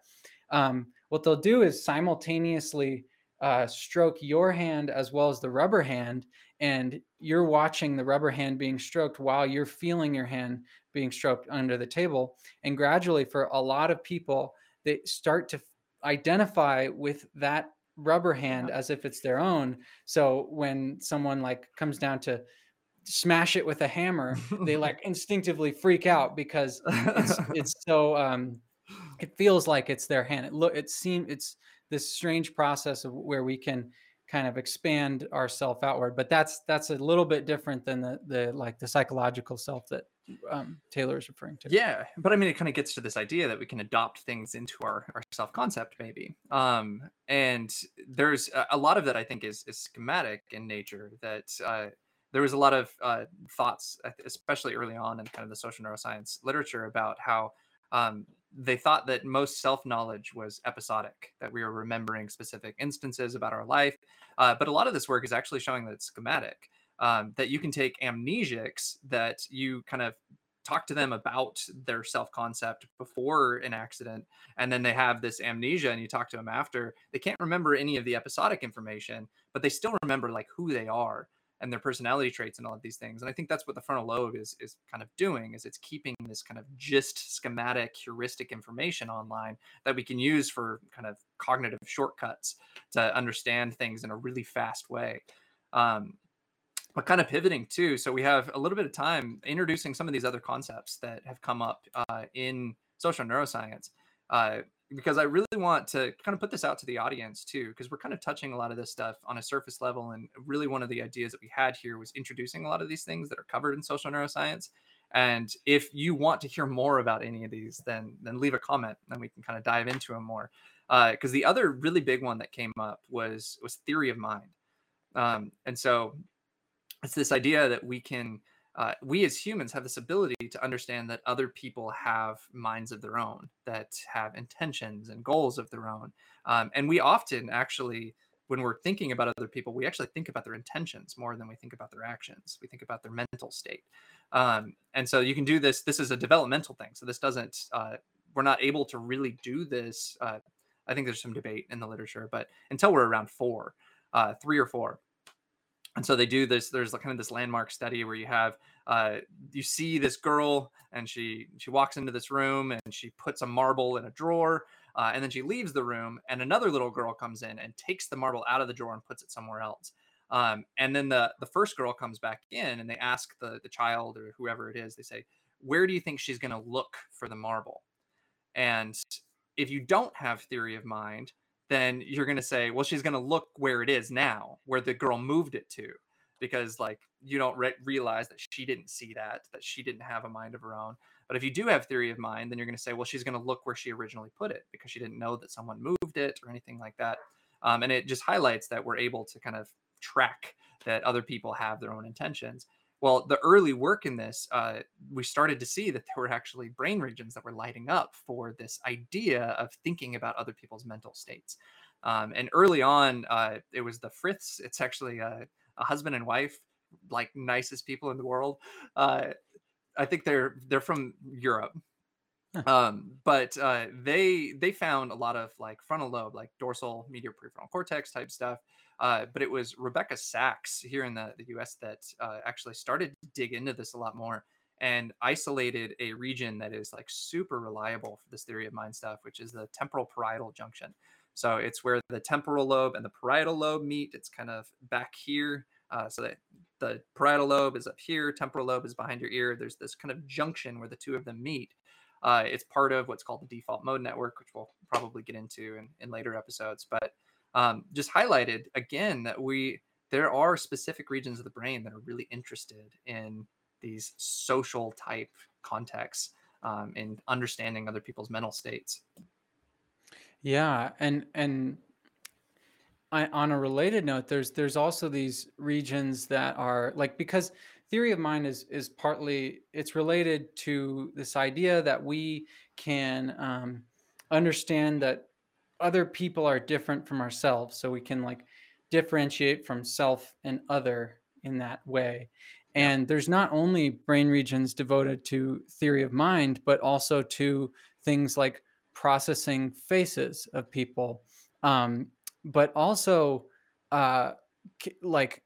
Speaker 1: um, what they'll do is simultaneously uh, stroke your hand as well as the rubber hand and you're watching the rubber hand being stroked while you're feeling your hand being stroked under the table and gradually for a lot of people they start to identify with that rubber hand as if it's their own. So when someone like comes down to smash it with a hammer they like instinctively freak out because it's it's so um it feels like it's their hand. It look it seems it's this strange process of where we can kind of expand ourself outward but that's that's a little bit different than the the like the psychological self that um, taylor is referring to.
Speaker 2: Yeah but i mean it kind of gets to this idea that we can adopt things into our, our self concept maybe. Um, and there's a, a, lot of that i think is, is schematic in nature that uh, there was a lot of uh, thoughts especially early on in kind of the social neuroscience literature about how um, they thought that most self knowledge was episodic, that we were remembering specific instances about our life. Uh, but a lot of this work is actually showing that it's schematic, um, that you can take amnesics that you kind of talk to them about their self concept before an accident, and then they have this amnesia, and you talk to them after. They can't remember any of the episodic information, but they still remember like who they are and their personality traits and all of these things. And I think that's what the frontal lobe is is kind of doing is it's keeping this kind of gist schematic heuristic information online that we can use for kind of cognitive shortcuts to understand things in a really fast way. Um, but kind of pivoting too. So we have a little bit of time introducing some of these other concepts that have come up uh, in social neuroscience. Uh, because I really want to kind of put this out to the audience too, because we're kind of touching a lot of this stuff on a surface level. And really, one of the ideas that we had here was introducing a lot of these things that are covered in social neuroscience. And if you want to hear more about any of these, then then leave a comment, and we can kind of dive into them more. Because uh, the other really big one that came up was was theory of mind, um, and so it's this idea that we can uh, we as humans have this ability to understand that other people have minds of their own, that have intentions and goals of their own. Um, and we often actually, when we're thinking about other people, we actually think about their intentions more than we think about their actions. We think about their mental state. Um, and so you can do this. This is a developmental thing. So this doesn't uh, we're not able to really do this. Uh, I think there's some debate in the literature, but until we're around four, uh, three or four. And so they do this. There's kind of this landmark study where you have uh, you see this girl and she she walks into this room and she puts a marble in a drawer uh, and then she leaves the room and another little girl comes in and takes the marble out of the drawer and puts it somewhere else um, and then the the first girl comes back in and they ask the the child or whoever it is they say where do you think she's going to look for the marble and if you don't have theory of mind then you're going to say well she's going to look where it is now where the girl moved it to because like you don't re- realize that she didn't see that that she didn't have a mind of her own. But if you do have theory of mind then you're going to say well she's going to look where she originally put it because she didn't know that someone moved it or anything like that. Um, and it just highlights that we're able to kind of track that other people have their own intentions well the early work in this uh, we started to see that there were actually brain regions that were lighting up for this idea of thinking about other people's mental states um, and early on uh, it was the friths it's actually a a husband and wife, like nicest people in the world. Uh, I think they're they're from Europe, um, but uh, they they found a lot of like frontal lobe, like dorsal medial prefrontal cortex type stuff. Uh, but it was Rebecca Saxe here in the, the U.S. that uh, actually started to dig into this a lot more and isolated a region that is like super reliable for this theory of mind stuff, which is the temporal parietal junction. So it's where the temporal lobe and the parietal lobe meet. It's kind of back here. Uh, so that the parietal lobe is up here, temporal lobe is behind your ear. There's this kind of junction where the two of them meet. Uh, it's part of what's called the default mode network, which we'll probably get into in, in later episodes. But um, just highlighted again that we there are specific regions of the brain that are really interested in these social type contexts um, in understanding other people's mental states.
Speaker 1: Yeah, and and I, on a related note, there's there's also these regions that are like because theory of mind is is partly it's related to this idea that we can um, understand that other people are different from ourselves, so we can like differentiate from self and other in that way. And there's not only brain regions devoted to theory of mind, but also to things like processing faces of people um, but also uh, like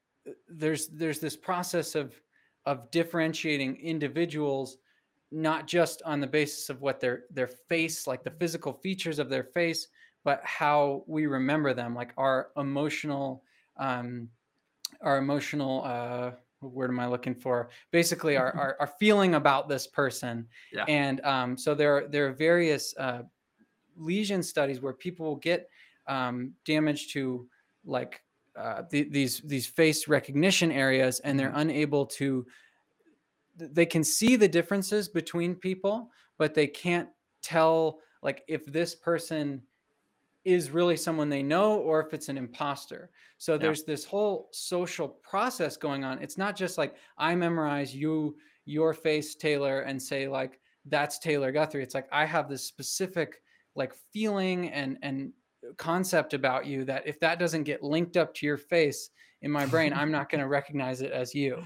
Speaker 1: there's there's this process of of differentiating individuals not just on the basis of what their their face like the physical features of their face but how we remember them like our emotional um our emotional uh what word am I looking for? Basically, our, our, our feeling about this person. Yeah. And um, so there, there are various uh, lesion studies where people will get um, damage to like uh, the, these these face recognition areas, and they're mm-hmm. unable to. They can see the differences between people, but they can't tell like if this person is really someone they know or if it's an imposter. So yeah. there's this whole social process going on. It's not just like I memorize you your face Taylor and say like that's Taylor Guthrie. It's like I have this specific like feeling and and concept about you that if that doesn't get linked up to your face in my brain, I'm not going to recognize it as you.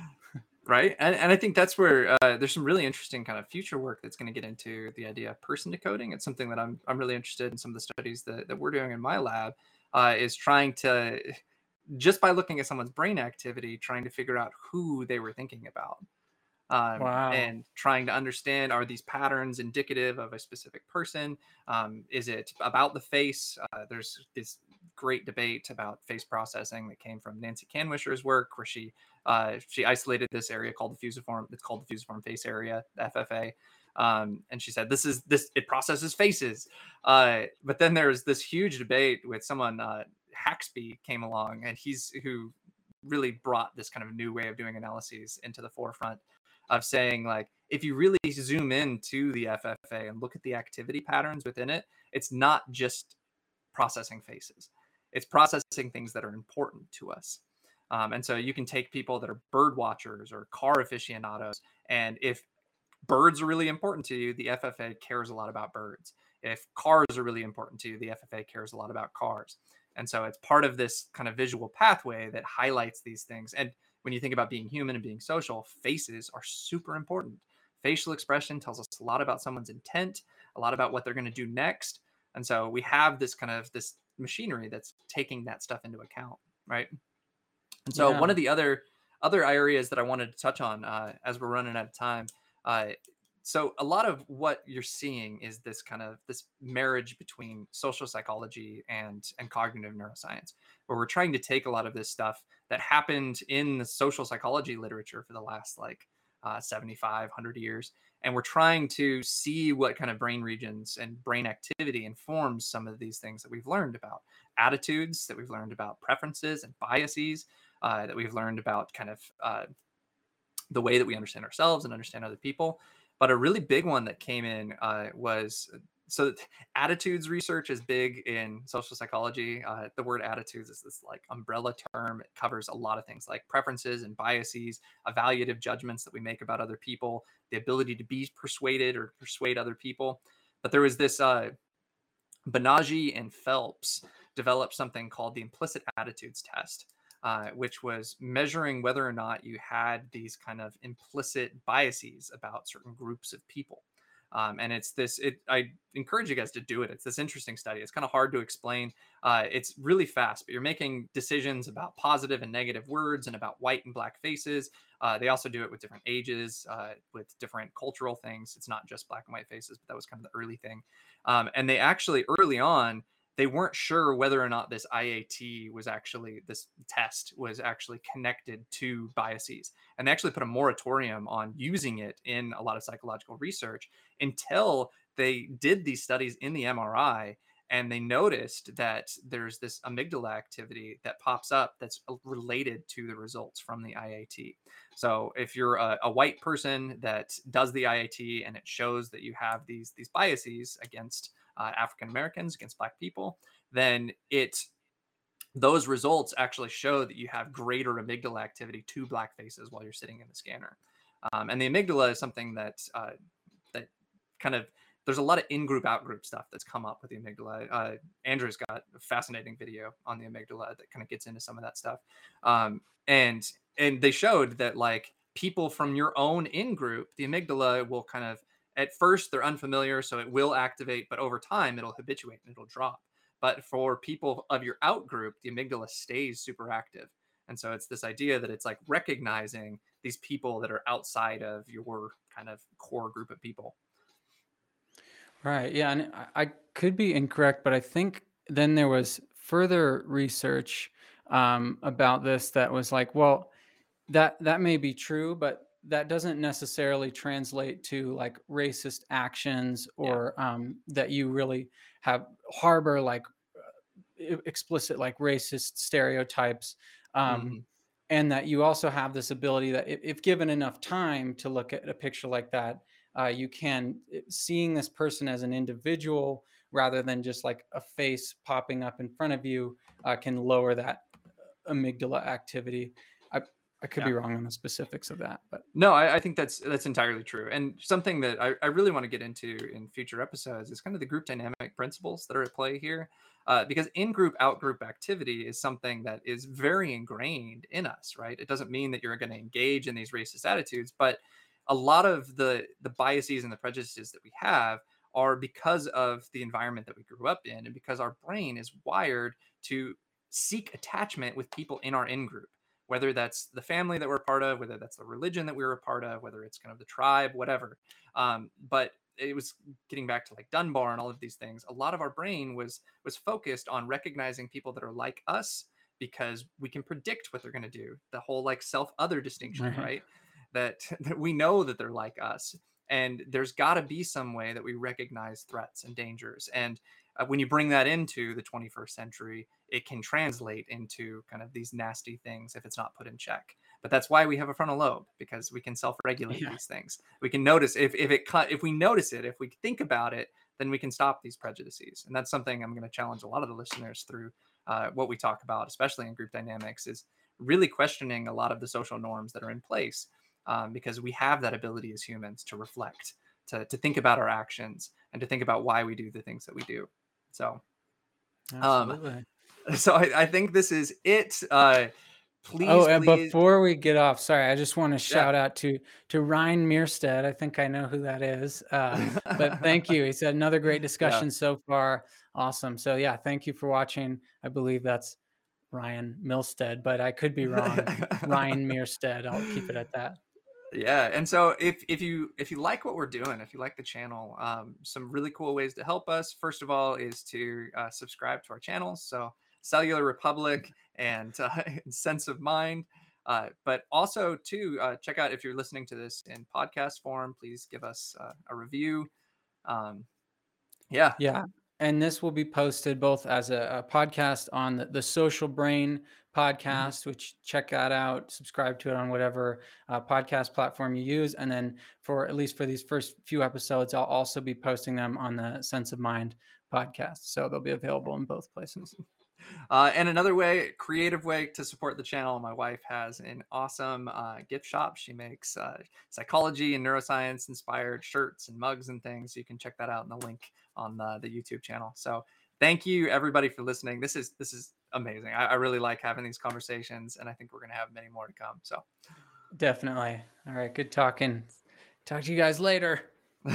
Speaker 2: Right. And, and I think that's where uh, there's some really interesting kind of future work that's going to get into the idea of person decoding. It's something that I'm, I'm really interested in some of the studies that, that we're doing in my lab uh, is trying to, just by looking at someone's brain activity, trying to figure out who they were thinking about um, wow. and trying to understand are these patterns indicative of a specific person um, is it about the face uh, there's this great debate about face processing that came from nancy kanwisher's work where she uh, she isolated this area called the fusiform it's called the fusiform face area ffa um, and she said this is this it processes faces uh, but then there's this huge debate with someone uh, haxby came along and he's who really brought this kind of new way of doing analyses into the forefront of saying like if you really zoom in to the FFA and look at the activity patterns within it, it's not just processing faces. It's processing things that are important to us. Um, and so you can take people that are bird watchers or car aficionados, and if birds are really important to you, the FFA cares a lot about birds. If cars are really important to you, the FFA cares a lot about cars. And so it's part of this kind of visual pathway that highlights these things. And when you think about being human and being social, faces are super important. Facial expression tells us a lot about someone's intent. a lot about what they're going to do next. And so we have this kind of this machinery that's taking that stuff into account, right? And so yeah. one of the other other areas that I wanted to touch on uh, as we're running out of time. Uh, so a lot of what you're seeing is this kind of this marriage between social psychology and and cognitive neuroscience where we're trying to take a lot of this stuff that happened in the social psychology literature for the last like uh, 75 100 years and we're trying to see what kind of brain regions and brain activity informs some of these things that we've learned about. Attitudes that we've learned about preferences and biases uh, that we've learned about kind of uh, the way that we understand ourselves and understand other people. But a really big one that came in uh, was so attitudes research is big in social psychology. Uh, the word attitudes is this like umbrella term. It covers a lot of things like preferences and biases, evaluative judgments that we make about other people, the ability to be persuaded or persuade other people. But there was this uh, Banaji and Phelps developed something called the implicit attitudes test. Uh, which was measuring whether or not you had these kind of implicit biases about certain groups of people. Um, and it's this it i encourage you guys to do it. It's this interesting study. It's kind of hard to explain. Uh, it's really fast but you're making decisions about positive and negative words and about white and black faces. Uh, they also do it with different ages uh, with different cultural things. It's not just black and white faces but that was kind of the early thing. Um, and they actually early on they weren't sure whether or not this IAT was actually this test was actually connected to biases. And they actually put a moratorium on using it in a lot of psychological research until they did these studies in the MRI and they noticed that there's this amygdala activity that pops up that's uh, related to the results from the IAT. So if you're a, a, white person that does the IAT and it shows that you have these these biases against uh, African Americans, against Black people, then it those results actually show that you have greater amygdala activity to black faces while you're sitting in the scanner. Um, and the amygdala is something that uh, that kind of there's a lot of in-group out-group stuff that's come up with the amygdala uh, andrew's got a fascinating video on the amygdala that kind of gets into some of that stuff um, and and they showed that like people from your own in-group the amygdala will kind of at first they're unfamiliar so it will activate but over time it'll habituate and it'll drop but for people of your out group the amygdala stays super active and so it's this idea that it's like recognizing these people that are outside of your kind of core group of people
Speaker 1: Right. Yeah. And I, could be incorrect, but I think then there was further research um, about this that was like, well, that that may be true, but that doesn't necessarily translate to like racist actions
Speaker 2: Yeah.
Speaker 1: or um, that you really have harbor like uh, explicit like racist stereotypes. Um,
Speaker 2: hmm
Speaker 1: and that you also have this ability that if, if given enough time to look at a picture like that, uh, you can seeing this person as an individual rather than just like a face popping up in front of you uh, can lower that uh, amygdala activity. I could
Speaker 2: Yeah.
Speaker 1: be wrong on the specifics of that, but
Speaker 2: No, I, I think that's that's entirely true. And something that I, I really want to get into in future episodes is kind of the group dynamic principles that are at play here. Uh, because in group, out group activity is something that is very ingrained in us, right? It doesn't mean that you're going to engage in these racist attitudes, but a lot of the the biases and the prejudices that we have are because of the environment that we grew up in and because our brain is wired to seek attachment with people in our in group whether that's the family that we're part of whether that's the religion that we were a part of whether it's kind of the tribe whatever um, but it was getting back to like dunbar and all of these things a lot of our brain was was focused on recognizing people that are like us because we can predict what they're going to do the whole like self other distinction
Speaker 1: Right.
Speaker 2: right that, that we know that they're like us and there's got to be some way that we recognize threats and dangers and uh, when you bring that into the 21st century it can translate into kind of these nasty things if it's not put in check but that's why we have a frontal lobe because we can self-regulate
Speaker 1: Yeah.
Speaker 2: these things we can notice if, if it if we notice it if we think about it then we can stop these prejudices and that's something i'm going to challenge a lot of the listeners through uh, what we talk about especially in group dynamics is really questioning a lot of the social norms that are in place um, because we have that ability as humans to reflect, to, to think about our actions, and to think about why we do the things that we do. So, um,
Speaker 1: absolutely.
Speaker 2: so I, I think this is it. Uh, please,
Speaker 1: Oh, and
Speaker 2: please.
Speaker 1: before we get off, sorry, I just want to
Speaker 2: Yeah.
Speaker 1: shout out to to Ryan Mearstead. I think I know who that is. Uh, but thank you. He said another great
Speaker 2: Yeah.
Speaker 1: discussion so far. Awesome. So yeah, thank you for watching. I believe that's Ryan Milstead, but I could be wrong. Ryan Mearstead. I'll keep it at that.
Speaker 2: Yeah and so if if you if you like what we're doing if you like the channel um, some really cool ways to help us first of all is to uh, subscribe to our channels so cellular republic and uh, sense of mind uh, but also to uh, check out if you're listening to this in podcast form please give us uh, a review um, yeah
Speaker 1: Yeah. And this will be posted both as a, a podcast on the, the Social Brain podcast, which check that out, subscribe to it on whatever uh, podcast platform you use. And then for at least for these first few episodes, I'll also be posting them on the Sense of Mind podcast. So they'll be available in both places.
Speaker 2: Uh, and another way, creative way to support the channel, my wife has an awesome uh, gift shop. She makes uh, psychology and neuroscience inspired shirts and mugs and things. You can check that out in the link on the, the YouTube channel. So thank you everybody for listening. This is this is amazing. I, I really like having these conversations, and I think we're gonna have many more to come. So
Speaker 1: Definitely. All right. Good talking. Talk to you guys later.